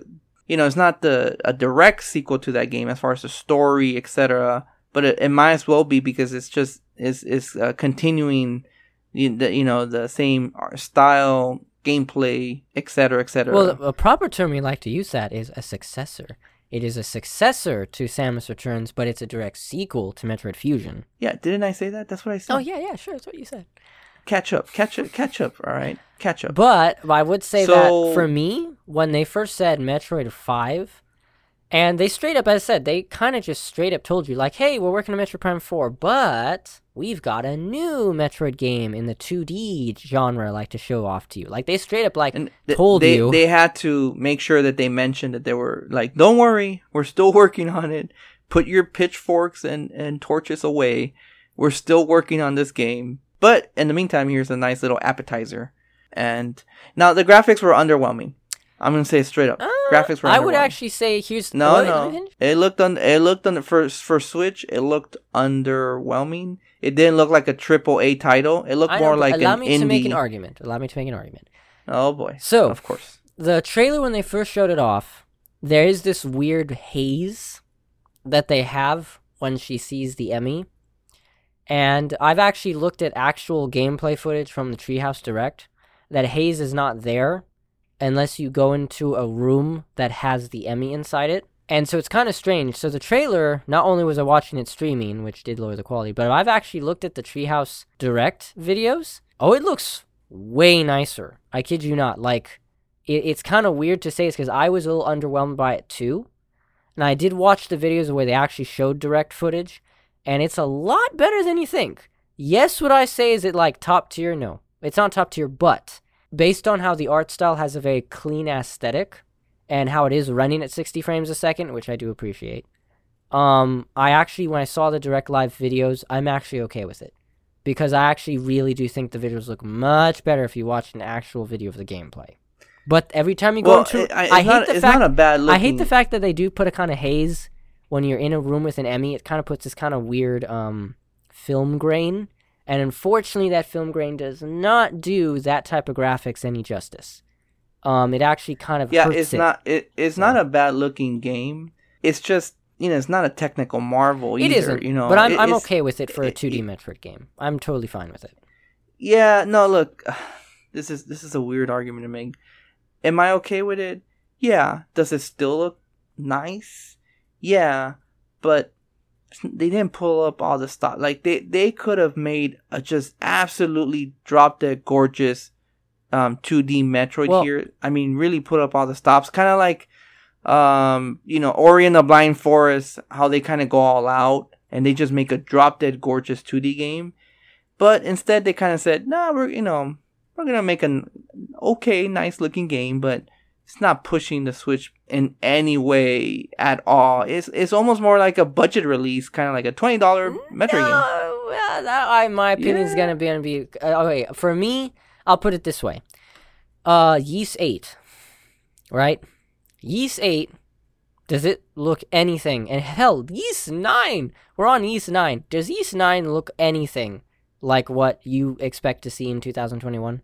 you know it's not the a direct sequel to that game as far as the story etc but it, it might as well be because it's just is is uh, continuing you, the, you know the same style gameplay etc etc Well, a proper term we like to use that is a successor. It is a successor to Samus Returns, but it's a direct sequel to Metroid Fusion. yeah didn't i say that that's what i said Oh yeah, yeah, sure, that's what you said. Catch up catch up catch up all right? Catch up But I would say So- that for me, when they first said Metroid 5, and they straight up, as I said, they kind of just straight up told you, like, hey, we're working on Metroid Prime 4, but we've got a new Metroid game in the 2D genre, like, to show off to you. Like, they straight up, like, and told they, you. they had to make sure that they mentioned that they were like don't worry we're still [laughs] working on it. Put your pitchforks and, and torches away. We're still working on this game but in the meantime here's a nice little appetizer. And now the graphics were underwhelming. I'm gonna say it straight up. Uh, graphics were I would actually say here's no wait, no. It looked on it looked on the first for switch it looked underwhelming. It didn't look like a triple a title. It looked I more but like allow an me indie to make an argument. Allow me to make an argument. oh boy. So- of course. The trailer when they first showed it off, there is this weird haze that they have when she sees the Emmy. And I've actually looked at actual gameplay footage from the Treehouse Direct. That haze is not there unless you go into a room that has the Emmy inside it. And so it's kind of strange. So the trailer, not only was I watching it streaming, which did lower the quality, but I've actually looked at the Treehouse Direct videos. Oh, it looks way nicer. I kid you not. Like, it, it's kind of weird to say this because I was a little underwhelmed by it too. And I did watch the videos where they actually showed direct footage, and it's a lot better than you think. Yes, would I say is it like top tier? No, it's not top tier, but based on how the art style has a very clean aesthetic and how it is running at 60 frames a second, which I do appreciate. Um, I actually when I saw the direct live videos, I'm actually okay with it because I actually really do think the videos look much better if you watch an actual video of the gameplay. But every time you go well, into, it- I, I hate not, the fact not a bad. I hate the fact that they do put a kind of haze when you're in a room with an Emmy. It kind of puts this kind of weird um, film grain, and unfortunately, that film grain does not do that type of graphics any justice. Um, it actually kind of Yeah, it's it. not. It, it's not a bad looking game. It's just you know, it's not a technical marvel. It either, isn't, You know, but I'm It- I'm okay with it for a 2D it- Metroid game. I'm totally fine with it. Yeah. No. Look, [sighs] this is this is a weird argument to make. Am I okay with it? Yeah. Does it still look nice? Yeah, but they didn't pull up all the stuff. Like they they could have made a just absolutely drop dead gorgeous um 2D Metroid Well- here. I mean, really put up all the stops. Kind of like um you know Ori and the Blind Forest, how they kind of go all out and they just make a drop dead gorgeous 2D game. But instead, they kind of said, "Nah, we're you know we're gonna make an okay, nice looking game, but it's not pushing the Switch in any way at all. It's it's almost more like a budget release, kind of like a twenty dollar Metroid game." No, well, that, I, my opinion is Yeah. gonna be gonna be. Uh, okay, for me, I'll put it this way. Uh, Ys Eight, right? Ys Eight. Does it look anything? And hell, Ys Nine. We're on Ys Nine. Does Ys Nine look anything like what you expect to see in 2021?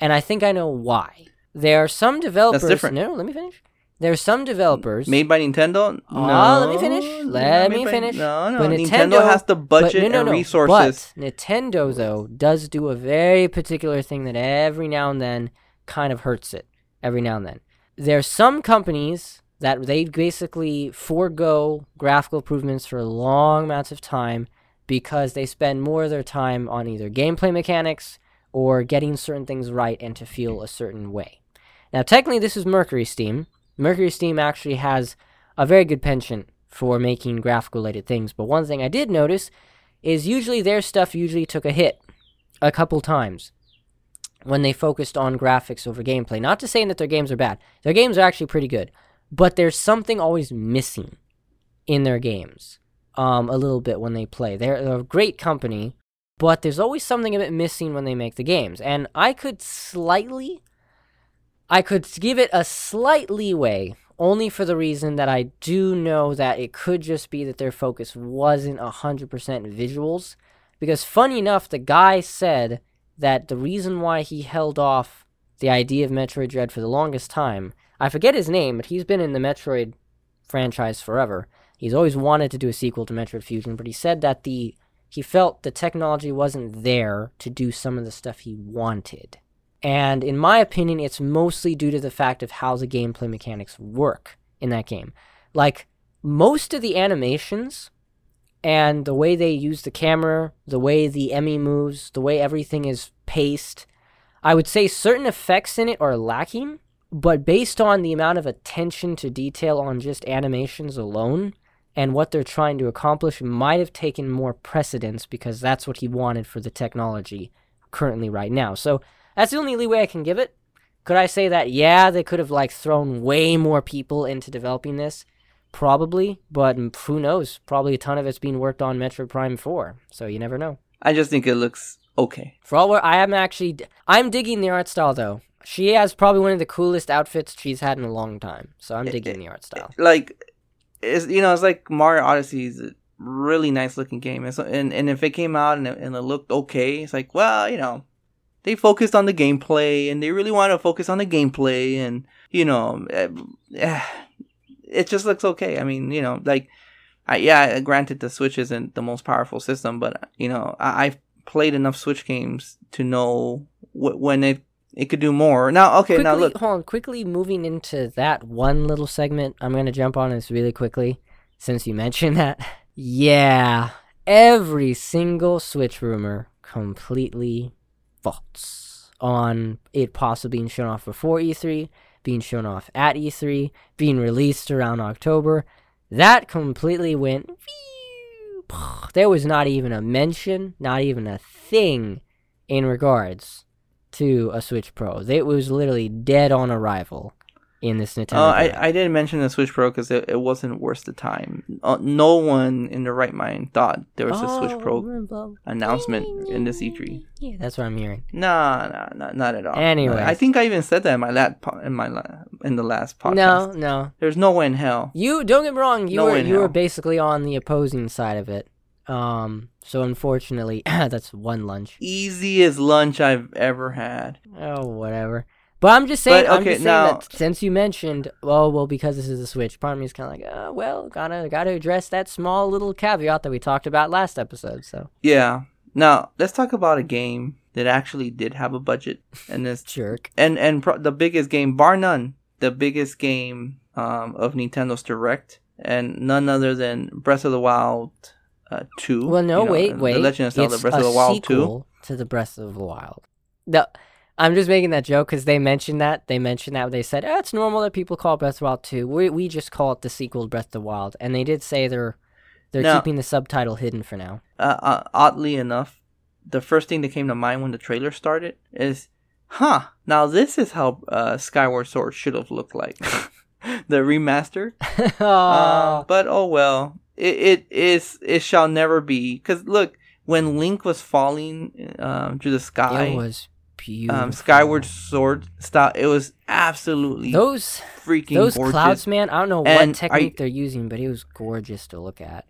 And I think I know why. There are some developers. different. No, let me finish. There are some developers. Made by Nintendo? Oh, no. let me finish. Let me by- finish. No, no. But Nintendo, has the budget but, no, no, and resources. But Nintendo though does do a very particular thing that every now and then kind of hurts it. Every now and then, there's some companies that they basically forego graphical improvements for long amounts of time because they spend more of their time on either gameplay mechanics or getting certain things right and to feel a certain way. Now, technically, this is Mercury Steam. Mercury Steam actually has a very good penchant for making graphical related things. But one thing I did notice is usually their stuff usually took a hit a couple times when they focused on graphics over gameplay. Not to say that their games are bad. Their games are actually pretty good. But there's something always missing in their games. Um, a little bit when they play. They're a great company, but there's always something a bit missing when they make the games. And I could slightly I could give it a slight leeway only for the reason that I do know that it could just be that their focus wasn't 100% visuals. Because, funny enough, the guy said that the reason why he held off the idea of Metroid Dread for the longest time, I forget his name, but he's been in the Metroid franchise forever. He's always wanted to do a sequel to Metroid Fusion, but he said that the he felt the technology wasn't there to do some of the stuff he wanted. And in my opinion, it's mostly due to the fact of how the gameplay mechanics work in that game. Like, most of the animations and the way they use the camera, the way the Emmy moves, the way everything is paced, I would say certain effects in it are lacking, but based on the amount of attention to detail on just animations alone and what they're trying to accomplish might have taken more precedence because that's what he wanted for the technology currently right now. So that's the only leeway I can give it. Could I say that yeah, they could have like thrown way more people into developing this? Probably, but who knows? Probably a ton of it's being worked on Metroid Prime 4, so you never know. I just think it looks okay. For all where I am actually, I'm digging the art style though. She has probably one of the coolest outfits she's had in a long time, so I'm digging the art style. Like, it's you know, it's like Mario Odyssey is a really nice looking game, and so and, and if it came out and it, and it looked okay, it's like well, you know, they focused on the gameplay and they really want to focus on the gameplay, and you know, eh, eh, it just looks okay. I mean, you know, like, I, yeah, granted the Switch isn't the most powerful system, but you know, I, I've played enough Switch games to know wh- when it it could do more. Now, okay, quickly, now look, hold on. Quickly moving into that one little segment, I'm gonna jump on this really quickly, since you mentioned that. Yeah, every single Switch rumor completely false on it possibly being shown off before E3, being shown off at E3, being released around October. That completely went. There was not even a mention, not even a thing in regards to a Switch Pro. It was literally dead on arrival in this Nintendo. Uh, I, I didn't mention the Switch Pro because it, it wasn't worth the time. Uh, no one in their right mind thought there was a Switch Pro Oh, announcement in this E3. Yeah, that's what I'm hearing. Nah, nah, nah, not at all. Anyway, I think I even said that in my last po- in my la- in the last podcast. No, no. there's no way in hell. You don't get me wrong. You No were you were basically on the opposing side of it. Um. So unfortunately, [clears throat] that's one lunch. Easiest lunch I've ever had. Oh, whatever. But I'm just saying. But, I'm okay, just saying now- that since you mentioned, oh well, because this is a Switch, part of me is kind of like, uh, well, gotta gotta address that small little caveat that we talked about last episode. So Yeah. Now let's talk about a game that actually did have a budget, and this [laughs] jerk. and and pro- the biggest game, bar none, the biggest game um, of Nintendo's Direct, and none other than Breath of the Wild uh, Two. Well, no, you know, wait, the. Legend of Zelda: Breath of the Wild Two. to the Breath of the Wild. No, I'm just making that joke because they mentioned that. They mentioned that they said, oh, it's normal that people call Breath of the Wild 2. We, we just call it the sequel to Breath of the Wild. And they did say they're they're No. keeping the subtitle hidden for now. Uh, uh, oddly enough, the first thing that came to mind when the trailer started is, huh? Now this is how uh, Skyward Sword should have looked like, [laughs] the remaster. Uh, [laughs] but oh well, it, it is it shall never be. Because look, when Link was falling um, through the sky, it was beautiful. um, Skyward Sword style, it was absolutely those freaking those gorgeous. clouds, man. I don't know And what technique they're using, but it was gorgeous to look at.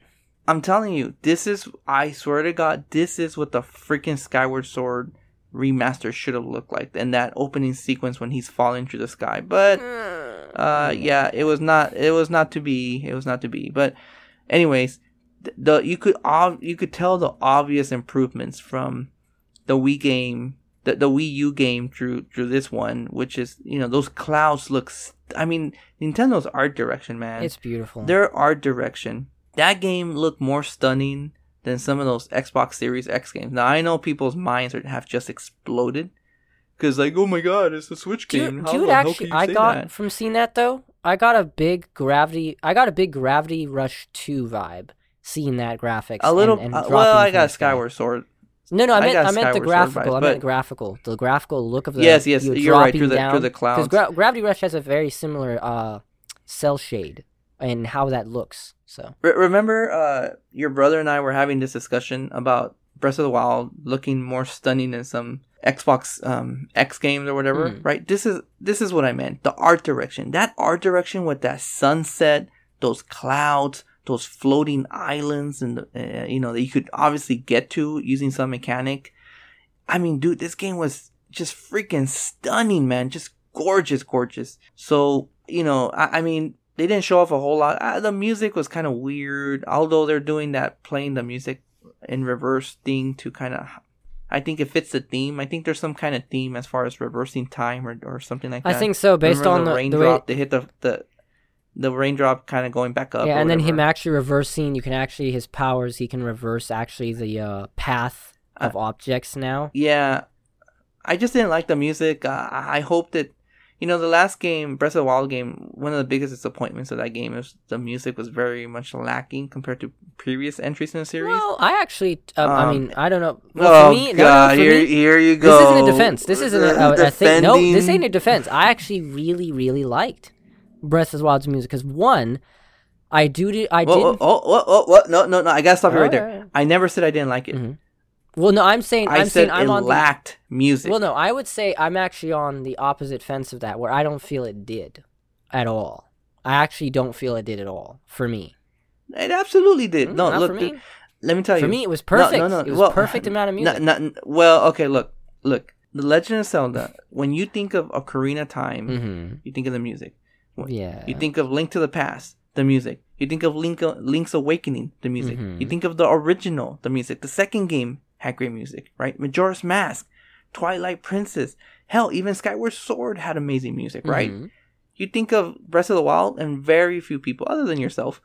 I'm telling you, this is I swear to God, this is what the freaking Skyward Sword remaster should have looked like. And that opening sequence when he's falling through the sky. But uh yeah, it was not it was not to be. It was not to be. But anyways, th- the you could you could tell the obvious improvements from the Wii game the, the Wii U game through through this one, which is you know those clouds look. St- I mean, Nintendo's art direction, man. It's beautiful. their art direction. That game looked more stunning than some of those Xbox Series X games. Now I know people's minds are, have just exploded because like, oh my god, it's a Switch game. Dude, How dude hell actually, can you I say got that? from seeing that though. I got a big gravity. I got a big Gravity Rush two vibe seeing that graphics. a little. and, and uh, well, I got. Skyward Sword. No, no, I I meant got I, meant the graphical. I meant graphical. The graphical look of the Yes, yes, you you're right, through the- down. through the clouds. Gra- Gravity Rush has a very similar uh, cel shade and how that looks. So Re- remember, uh, your brother and I were having this discussion about Breath of the Wild looking more stunning than some Xbox um, X games or whatever, Mm. right? This is this is what I meant. The art direction, that art direction with that sunset, those clouds, those floating islands, and uh, you know that you could obviously get to using some mechanic. I mean, dude, this game was just freaking stunning, man. Just gorgeous, gorgeous. So you know, I, I mean, they didn't show off a whole lot. Uh, the music was kind of weird, although they're doing that playing the music in reverse thing to kind of. I think it fits the theme. I think there's some kind of theme as far as reversing time or, or something like that. I think so. Based Remember on the, the, way, raindrop, they hit the the the raindrop kind of going back up. yeah, and then him actually reversing. You can actually his powers. He can reverse actually the uh, path of objects now. yeah, I just didn't like the music. Uh, I hope that you know the last game, Breath of the Wild game. One of the biggest disappointments of that game is the music was very much lacking compared to previous entries in the series. Well, I actually, um, I Um, mean, I don't know. Well, oh for me, no, no, God! for here, me, here you go. this isn't a defense. This isn't a, a, a thing. No, this ain't a defense. I actually really, really liked Breath of the Wild's music because one, I do, do I Whoa, didn't. whoa, oh, oh, oh, oh, no, no, no! I gotta stop you right there. Alright. I never said I didn't like it. Mhm. Well, no, I'm saying, I I'm said saying, I'm it on the lacked music. Well, no, I would say I'm actually on the opposite fence of that, where I don't feel it did at all. I actually don't feel it did at all for me. It absolutely did. Mm, no, not look, for me. dude, let me tell you. For me, it was perfect. No, no, no. It was well, perfect amount of music. no- n- well, okay, look, look. The Legend of Zelda. when you think of Ocarina of Time, hmm you think of the music. Yeah. You think of Link to the Past, the music. You think of Link, Link's Awakening, the music. Mhm. You think of the original, the music. The second game had great music, right? Majora's Mask, Twilight Princess. Hell, even Skyward Sword had amazing music, right? Mhm. You think of Breath of the Wild, and very few people, other than yourself,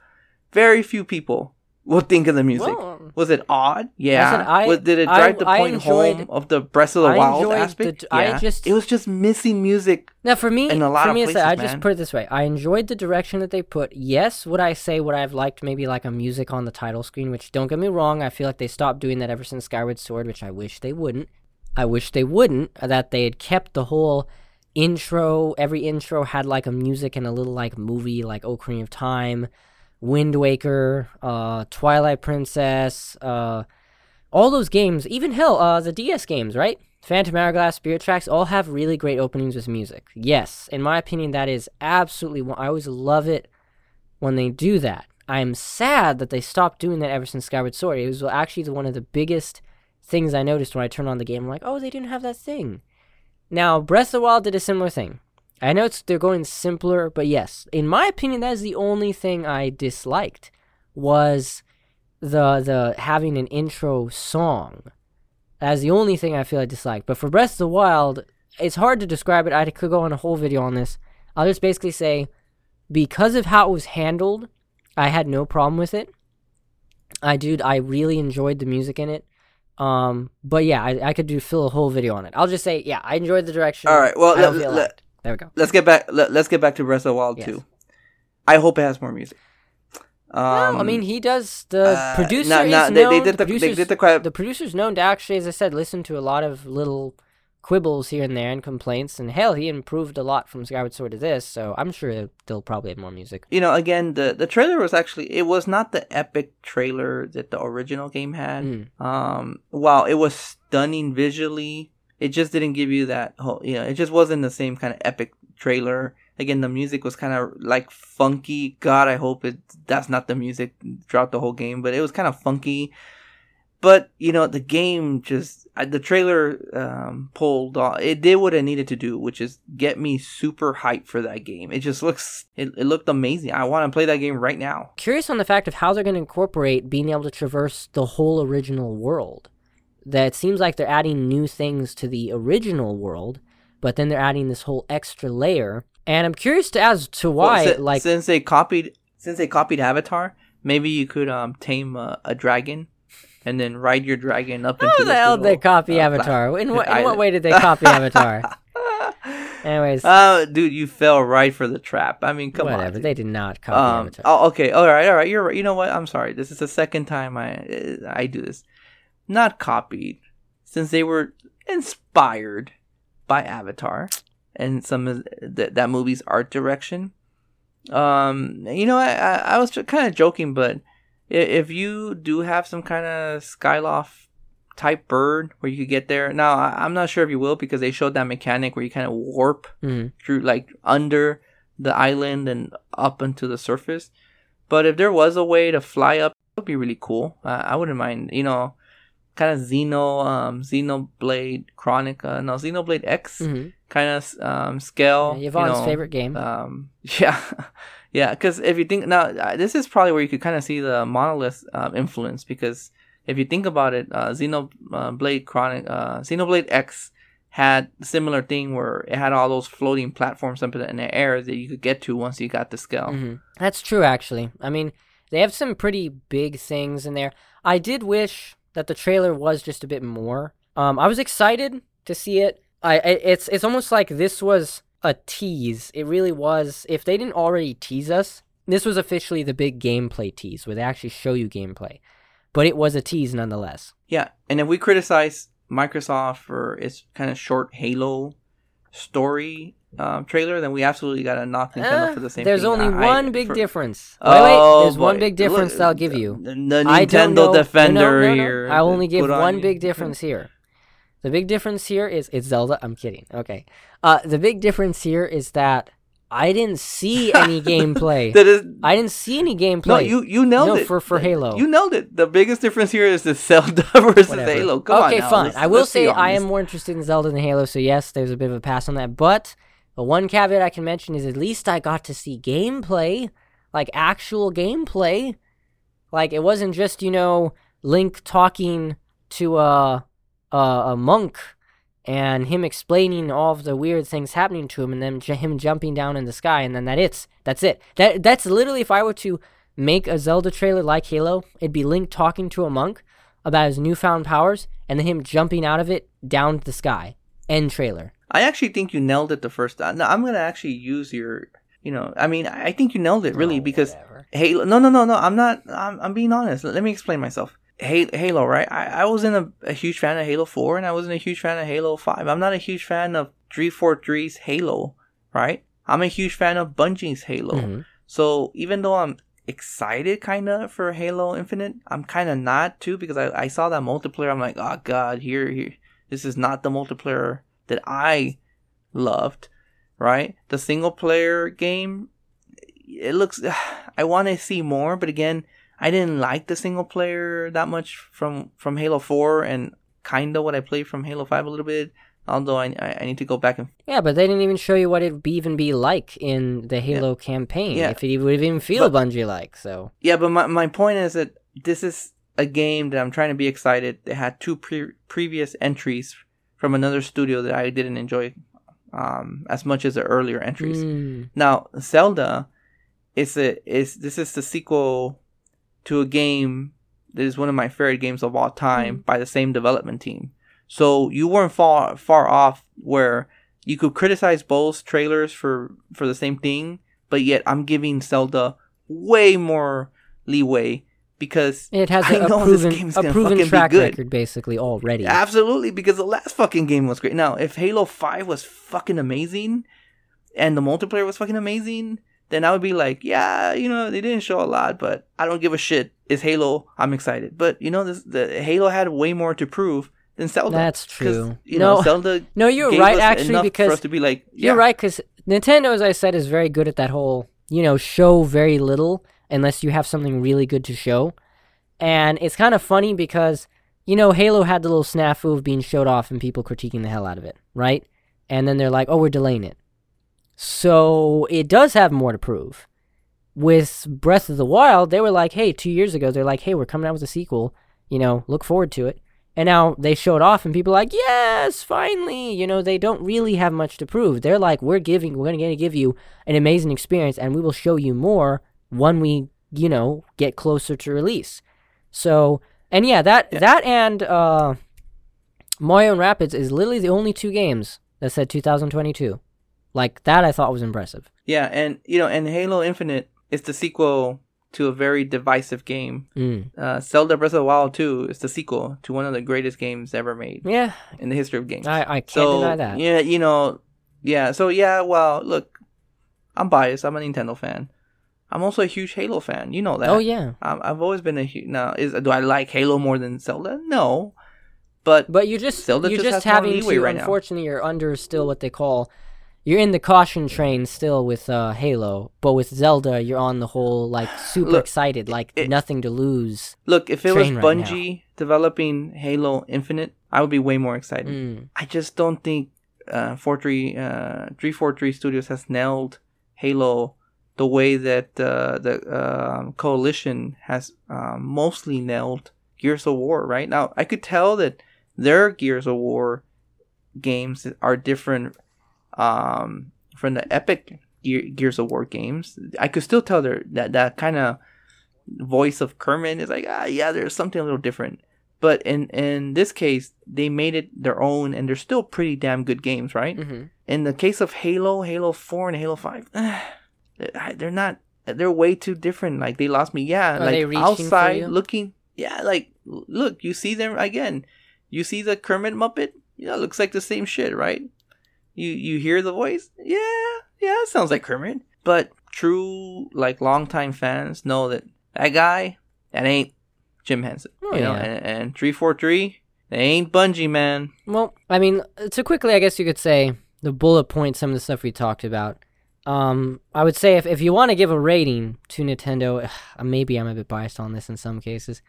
very few people will think of the music. Well, was it odd? Yeah. I- Was- did it I- drive the point enjoyed- home of the Breath of the I Wild aspect? the- I yeah. just- it was just missing music. Now, for me, in a lot for of me, it's places, I just put it this way: I enjoyed the direction that they put. Yes, would I say would I've liked maybe like a music on the title screen? Which don't get me wrong, I feel like they stopped doing that ever since Skyward Sword, which I wish they wouldn't. I wish they wouldn't. uh, That they had kept the whole intro. Every intro had like a music and a little like movie, like Ocarina of Time, Wind Waker, uh, Twilight Princess, uh, all those games. Even hell, uh, the DS games, right? Phantom Hourglass, Spirit Tracks all have really great openings with music. Yes, in my opinion, that is absolutely. I always love it when they do that. I am sad that they stopped doing that ever since Skyward Sword. It was actually one of the biggest things I noticed when I turned on the game. I'm like, oh, they didn't have that thing. Now, Breath of the Wild did a similar thing. I know it's they're going simpler, but yes, in my opinion, that is the only thing I disliked was the the having an intro song. That's the only thing I feel I disliked. But for Breath of the Wild, it's hard to describe it. I could go on a whole video on this. I'll just basically say, because of how it was handled, I had no problem with it. I dude, I really enjoyed the music in it. Um, but yeah, I, I could do fill a whole video on it. I'll just say, yeah, I enjoyed the direction. All right, well, I don't let- feel let-. There we go. Let's get back. Let, us get back to Breath of the Wild Yes. too. I hope it has more music. Um, no, I mean he does. The uh, producer no, no, is they- known. they did the- they did the que- the producer's known to actually, as I said, listen to a lot of little quibbles here and there and complaints. And hell, he improved a lot from Skyward Sword to this, so I'm sure they'll probably have more music. you know, again, the the trailer was actually it was not the epic trailer that the original game had. Mm. Um, while it was stunning visually, it just didn't give you that whole. You know, it just wasn't the same kind of epic trailer. Again, the music was kind of like funky. God, I hope it that's not the music throughout the whole game, but it was kind of funky. But you know, the game just the trailer um, pulled off. It did what it needed to do, which is get me super hyped for that game. It just looks it, it looked amazing. I want to play that game right now. Curious on the fact of how they're going to incorporate being able to traverse the whole original world. That it seems like they're adding new things to the original world, but then they're adding this whole extra layer. And I'm curious to as to why, Well, si- like, since they copied since they copied Avatar, maybe you could um tame a, a dragon and then ride your dragon up into the hell did they copy uh, Avatar? In [laughs] what, in what way did they [laughs] copy Avatar? [laughs] Anyways, Uh, dude, you fell right for the trap. I mean, come whatever. on. dude. They did not copy Um. Avatar. Oh, okay. All right. All right. You're right. You know what? I'm sorry. This is the second time I I do this. Not copied, since they were inspired by Avatar and some of th- that movie's art direction. Um. You know, I I, I was kind of joking, but if you do have some kind of Skyloft type bird where you could get there, now I, I'm not sure if you will because they showed that mechanic where you kind of warp Mhm. through like under the island and up into the surface. But if there was a way to fly up, it would be really cool. Uh, I wouldn't mind, you know, kind of Xeno, um, Xenoblade Chronica, no, Xenoblade X Mhm. kind of um, scale. Yeah, Yvonne's know, favorite game. Um, [laughs] yeah, yeah. Because if you think now, uh, this is probably where you could kind of see the monolith um, influence. Because if you think about it, uh, Xenoblade Chronic, uh, Xenoblade X had a similar thing where it had all those floating platforms up in the air that you could get to once you got the scale. Mhm. That's true, actually. I mean, they have some pretty big things in there. I did wish that the trailer was just a bit more. Um, I was excited to see it. I, it's it's almost like this was a tease. It really was. If they didn't already tease us, this was officially the big gameplay tease where they actually show you gameplay. But it was a tease nonetheless. Yeah, and if we criticize Microsoft for its kind of short Halo story um, trailer, then we absolutely gotta knock Nintendo Uh, for the same thing. there's thing. only I- one big for- difference. Wait, Oh, wait. There's one big difference Look, that I'll give you. The, the Nintendo know- Defender no, no, no, here. I only give on one you. big difference here. The big difference here is it's Zelda. I'm kidding. Okay. Uh, the big difference here is that I didn't see [laughs] any gameplay. That is I didn't see any gameplay. no, you you nailed No, it for- for Halo. You nailed it. The biggest difference here is the [laughs] Zelda versus Whatever. Halo. Come okay, on, now. fine. Let's- I will say I am more interested in Zelda than Halo, so yes, there's a bit of a pass on that. But the one caveat I can mention is at least I got to see gameplay, like actual gameplay. Like it wasn't just you know Link talking to a a, a monk and him explaining all of the weird things happening to him, and then j- him jumping down in the sky, and then that it's that's it. That that's literally if I were to make a Zelda trailer like Halo, it'd be Link talking to a monk about his newfound powers, and then him jumping out of it down to the sky. End trailer. I actually think you nailed it the first time. No, I'm gonna actually use your. You know, I mean, I think you nailed it really Oh, because whatever. Halo. No, no, no, no. I'm not. I'm, I'm being honest. Let me explain myself. Ha- Halo, right? I, I wasn't a, a huge fan of Halo 4 and I wasn't a huge fan of Halo 5. I'm not a huge fan of 343's Halo, right? I'm a huge fan of Bungie's Halo. Mhm. So even though I'm excited kind of for Halo Infinite, I'm kind of not too because I, I saw that multiplayer. I'm like, oh god, here, here, this is not the multiplayer that I loved, right? The single player game, it looks, [sighs] I want to see more, but again, I didn't like the single player that much from from Halo 4 and kind of what I played from Halo 5 a little bit. Although I, I need to go back and Yeah, but they didn't even show you what it'd be, even be like in the Halo campaign. Yeah. If it would even feel But- Bungie like. So Yeah, but my, my point is that this is a game that I'm trying to be excited. They had two pre- previous entries from another studio that I didn't enjoy um, as much as the earlier entries. Mm, Now, Zelda is a is this is the sequel to a game that is one of my favorite games of all time by the same development team. So you weren't far far off where you could criticize both trailers for for the same thing, but yet I'm giving Zelda way more leeway because It has [laughs] I a, know this proven game's a proven track good. record basically already. Absolutely, because the last fucking game was great. Now, if Halo 5 was fucking amazing and the multiplayer was fucking amazing, then I would be like, yeah, you know, they didn't show a lot, but I don't give a shit. It's Halo. I'm excited. But, you know, this the Halo had way more to prove than Zelda. That's true. You know, No, Zelda [laughs] no, you're right actually enough for us to be like, yeah, You're right, because Nintendo, as I said, is very good at that whole, you know, show very little unless you have something really good to show. And it's kind of funny because, you know, Halo had the little snafu of being showed off and people critiquing the hell out of it, right? And then they're like, oh, we're delaying it. So it does have more to prove. With Breath of the Wild, they were like, hey, two years ago, they're like, hey, we're coming out with a sequel. You know, look forward to it. And now they show it off, and people are like, yes, finally. You know, they don't really have much to prove. They're like, we're giving, we're going to give you an amazing experience, and we will show you more when we, you know, get closer to release. So, and yeah, that Yeah. that and uh, Mario and Rabbids is literally the only two games that said 2022. Like that, I thought was impressive. Yeah, and, you know, and Halo Infinite is the sequel to a very divisive game. Mm. Uh, Zelda Breath of the Wild 2 is the sequel to one of the greatest games ever made Yeah, in the history of games. I, I can't so deny that. yeah, you know, yeah. So yeah, well, look, I'm biased. I'm a Nintendo fan. I'm also a huge Halo fan. You know that. Oh yeah, I'm, I've always been a huge. Now, is do I like Halo more than Zelda? No, but but you just Zelda you're just just, having leeway to. right now. unfortunately, you're under still what they call. You're in the caution train still with uh, Halo, but with Zelda, you're on the whole like super Look, excited, like it- nothing to lose. look, if it was Train right. Bungie developing Halo Infinite, I would be way more excited. Mm. I just don't think uh, 43, uh, 343 Studios has nailed Halo the way that uh, the uh, Coalition has um, mostly nailed Gears of War. Right now, I could tell that their Gears of War games are different um, from the Epic Ge- Gears of War games. I could still tell there that that kind of voice of Kermit is like, ah, yeah, there's something a little different. But in in this case, they made it their own, and they're still pretty damn good games, right? hmm In the case of Halo, Halo Four, and Halo Five, [sighs] they're not. They're way too different. Like they lost me. Yeah, Are like they reaching for outside looking. Yeah, like look, you see them again. You see the Kermit Muppet. Yeah, looks like the same shit, right? You you hear the voice. Yeah, yeah, sounds like Kermit. But true, like longtime fans know that that guy that ain't Jim Henson. Oh, you know, yeah. and, and three four three, they ain't Bungie, man. Well, I mean, uh, to quickly, I guess you could say the bullet point some of the stuff we talked about. Um, I would say if, if you want to give a rating to Nintendo, maybe I'm a bit biased on this in some cases,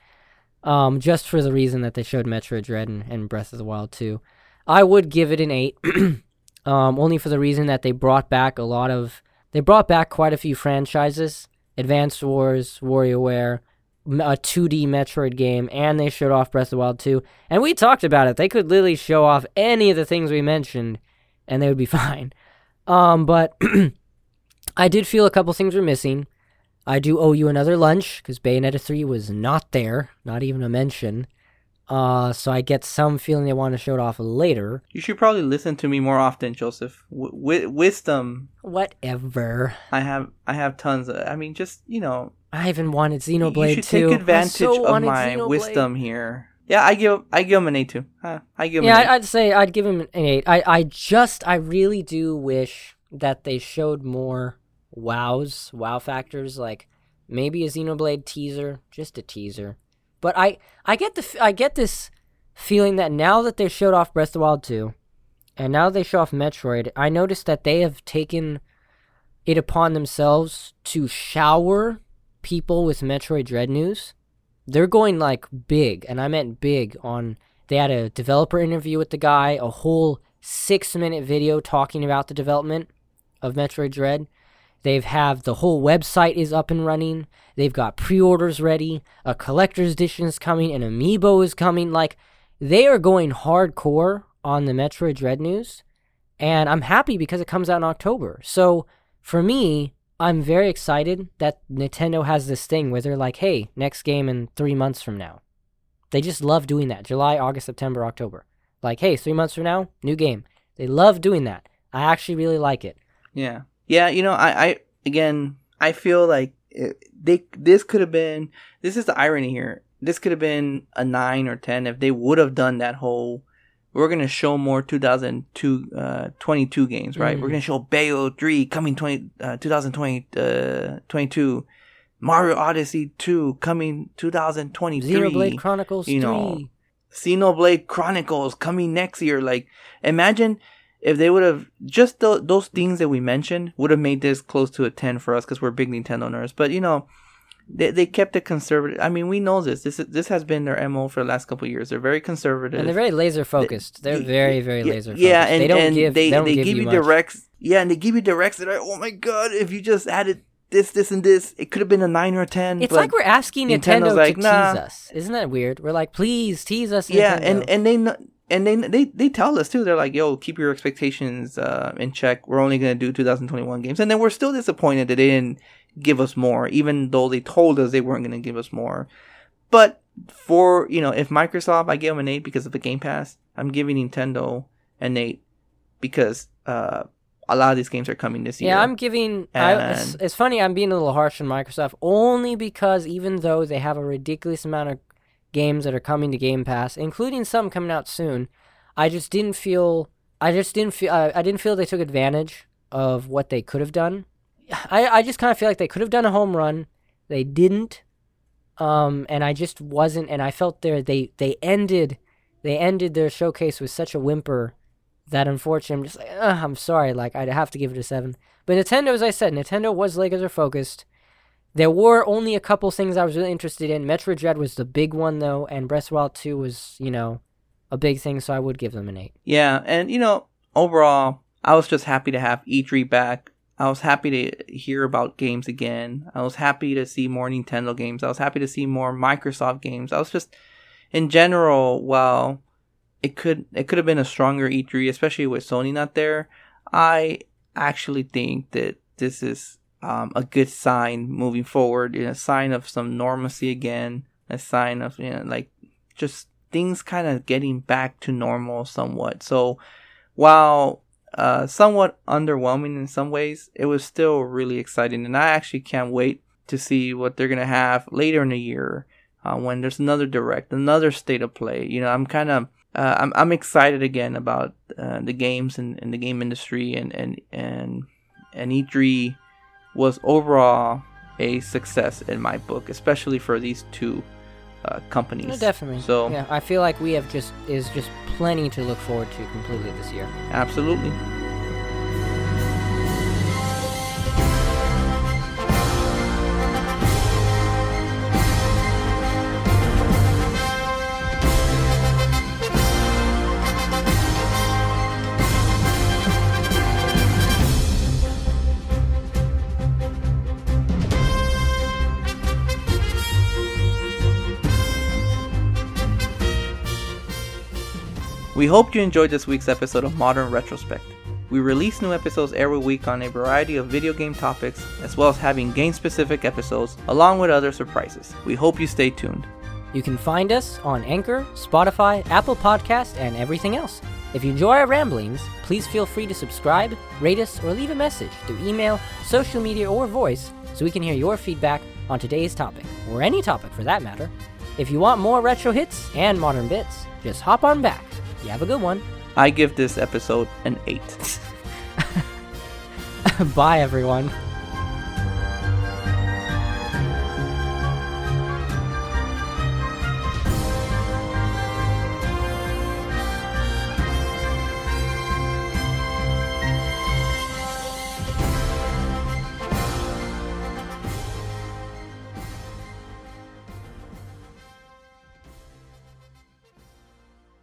um, just for the reason that they showed Metroid Dread and, and Breath of the Wild 2, I would give it an 8, [clears throat] um, only for the reason that they brought back a lot of, they brought back quite a few franchises, Advanced Wars, WarioWare, a 2D Metroid game, and they showed off Breath of the Wild 2. And we talked about it. They could literally show off any of the things we mentioned, and they would be [laughs] fine. Um, but [clears throat] I did feel a couple things were missing. I do owe you another lunch because Bayonetta 3 was not there, not even a mention. Uh, so I get some feeling they want to show it off later. You should probably listen to me more often, Joseph. W- wisdom, Whatever. I have, I have tons. Of, I mean, just you know, I even wanted Xenoblade. you should 2. take advantage so of my Xenoblade. wisdom here. Yeah, I give, I give him an two. Huh, I give him. Yeah, I'd say I'd give him an eight. I, I just, I really do wish that they showed more wows, wow factors, like maybe a Xenoblade teaser, just a teaser. But I, I get the, I get this feeling that now that they showed off Breath of the Wild 2, and now they show off Metroid, I noticed that they have taken it upon themselves to shower people with Metroid Dread news. They're going like big, and I meant big on they had a developer interview with the guy, a whole six minute video talking about the development of Metroid Dread. They've have the whole website is up and running. They've got pre-orders ready. A collector's edition is coming. An amiibo is coming. Like they are going hardcore on the Metroid Dread news, and I'm happy because it comes out in October. So for me, I'm very excited that Nintendo has this thing where they're like, "Hey, next game in three months from now." They just love doing that. July, August, September, October. Like, hey, three months from now, new game. They love doing that. I actually really like it. Yeah. Yeah, you know, I, I again I feel like it, they this could have been. This is the irony here. This could have been a nine or ten if they would have done that whole. We're gonna show more 2002, uh, 22 games, right? Mm. We're gonna show Bayo 3 coming 20, uh, 2020, uh, 22. Mario Odyssey 2 coming 2023. Xenoblade Chronicles you 3. know, Xenoblade Chronicles coming next year. Like, imagine if they would have just th- those things that we mentioned would have made this close to a 10 for us because we're big Nintendo nerds. But, you know, they, they kept it conservative. I mean, we know this. This is, this has been their MO for the last couple of years. They're very conservative. and they're very laser focused. They're very, very yeah, laser focused. Yeah, and they don't and give, they, they, they give, give you much. directs. Yeah, and they give you directs that are, oh my god, if you just added this, this, and this, it could have been a 9 or a 10. It's like we're asking Nintendo's Nintendo like, to nah. tease us. Isn't that weird? We're like, please tease us. yeah Nintendo. and and they and they they they tell us too they're like yo keep your expectations uh in check we're only going to do 2021 games and then we're still disappointed that they didn't give us more even though they told us they weren't going to give us more but for you know if microsoft i give them an 8 because of the game pass i'm giving nintendo an 8 because uh a lot of these games are coming this year Yeah, I'm giving. I, it's, it's funny. I'm being a little harsh on Microsoft only because even though they have a ridiculous amount of games that are coming to Game Pass, including some coming out soon, I just didn't feel. I just didn't feel. I, I didn't feel they took advantage of what they could have done. I I just kind of feel like they could have done a home run. They didn't. Um, and I just wasn't. And I felt there they they ended. They ended their showcase with such a whimper that unfortunately I'm just like, I'm sorry, like I'd have to give it a seven. But Nintendo, as I said, Nintendo was laser focused. There were only a couple things I was really interested in. Metroid Dread was the big one though, and Breath of the Wild 2 was, you know, a big thing, so I would give them an eight. Yeah, and you know, overall, I was just happy to have E3 back. I was happy to hear about games again. I was happy to see more Nintendo games. I was happy to see more Microsoft games. I was just, in general, while it could it could have been a stronger E3, especially with Sony not there. I actually think that this is um, a good sign moving forward. You know, a sign of some normalcy again. A sign of you know, like just things kind of getting back to normal somewhat. So while uh, somewhat underwhelming in some ways, it was still really exciting, and I actually can't wait to see what they're gonna have later in the year uh, when there's another direct, another state of play. You know, I'm kind of uh, I'm I'm excited again about uh, the games and, and the game industry, and and and and E3 was overall a success in my book, especially for these two uh, companies. No, definitely. So yeah, I feel like we have just is just plenty to look forward to completely this year. absolutely. We hope you enjoyed this week's episode of Modern Retrospect. We release new episodes every week on a variety of video game topics, as well as having game specific episodes, along with other surprises. We hope you stay tuned. You can find us on Anchor, Spotify, Apple Podcast, and everything else. If you enjoy our ramblings, please feel free to subscribe, rate us, or leave a message through email, social media, or voice so we can hear your feedback on today's topic, or any topic for that matter. If you want more retro hits and modern bits, just hop on back. You have a good one. I give this episode an 8. [laughs] Bye, everyone.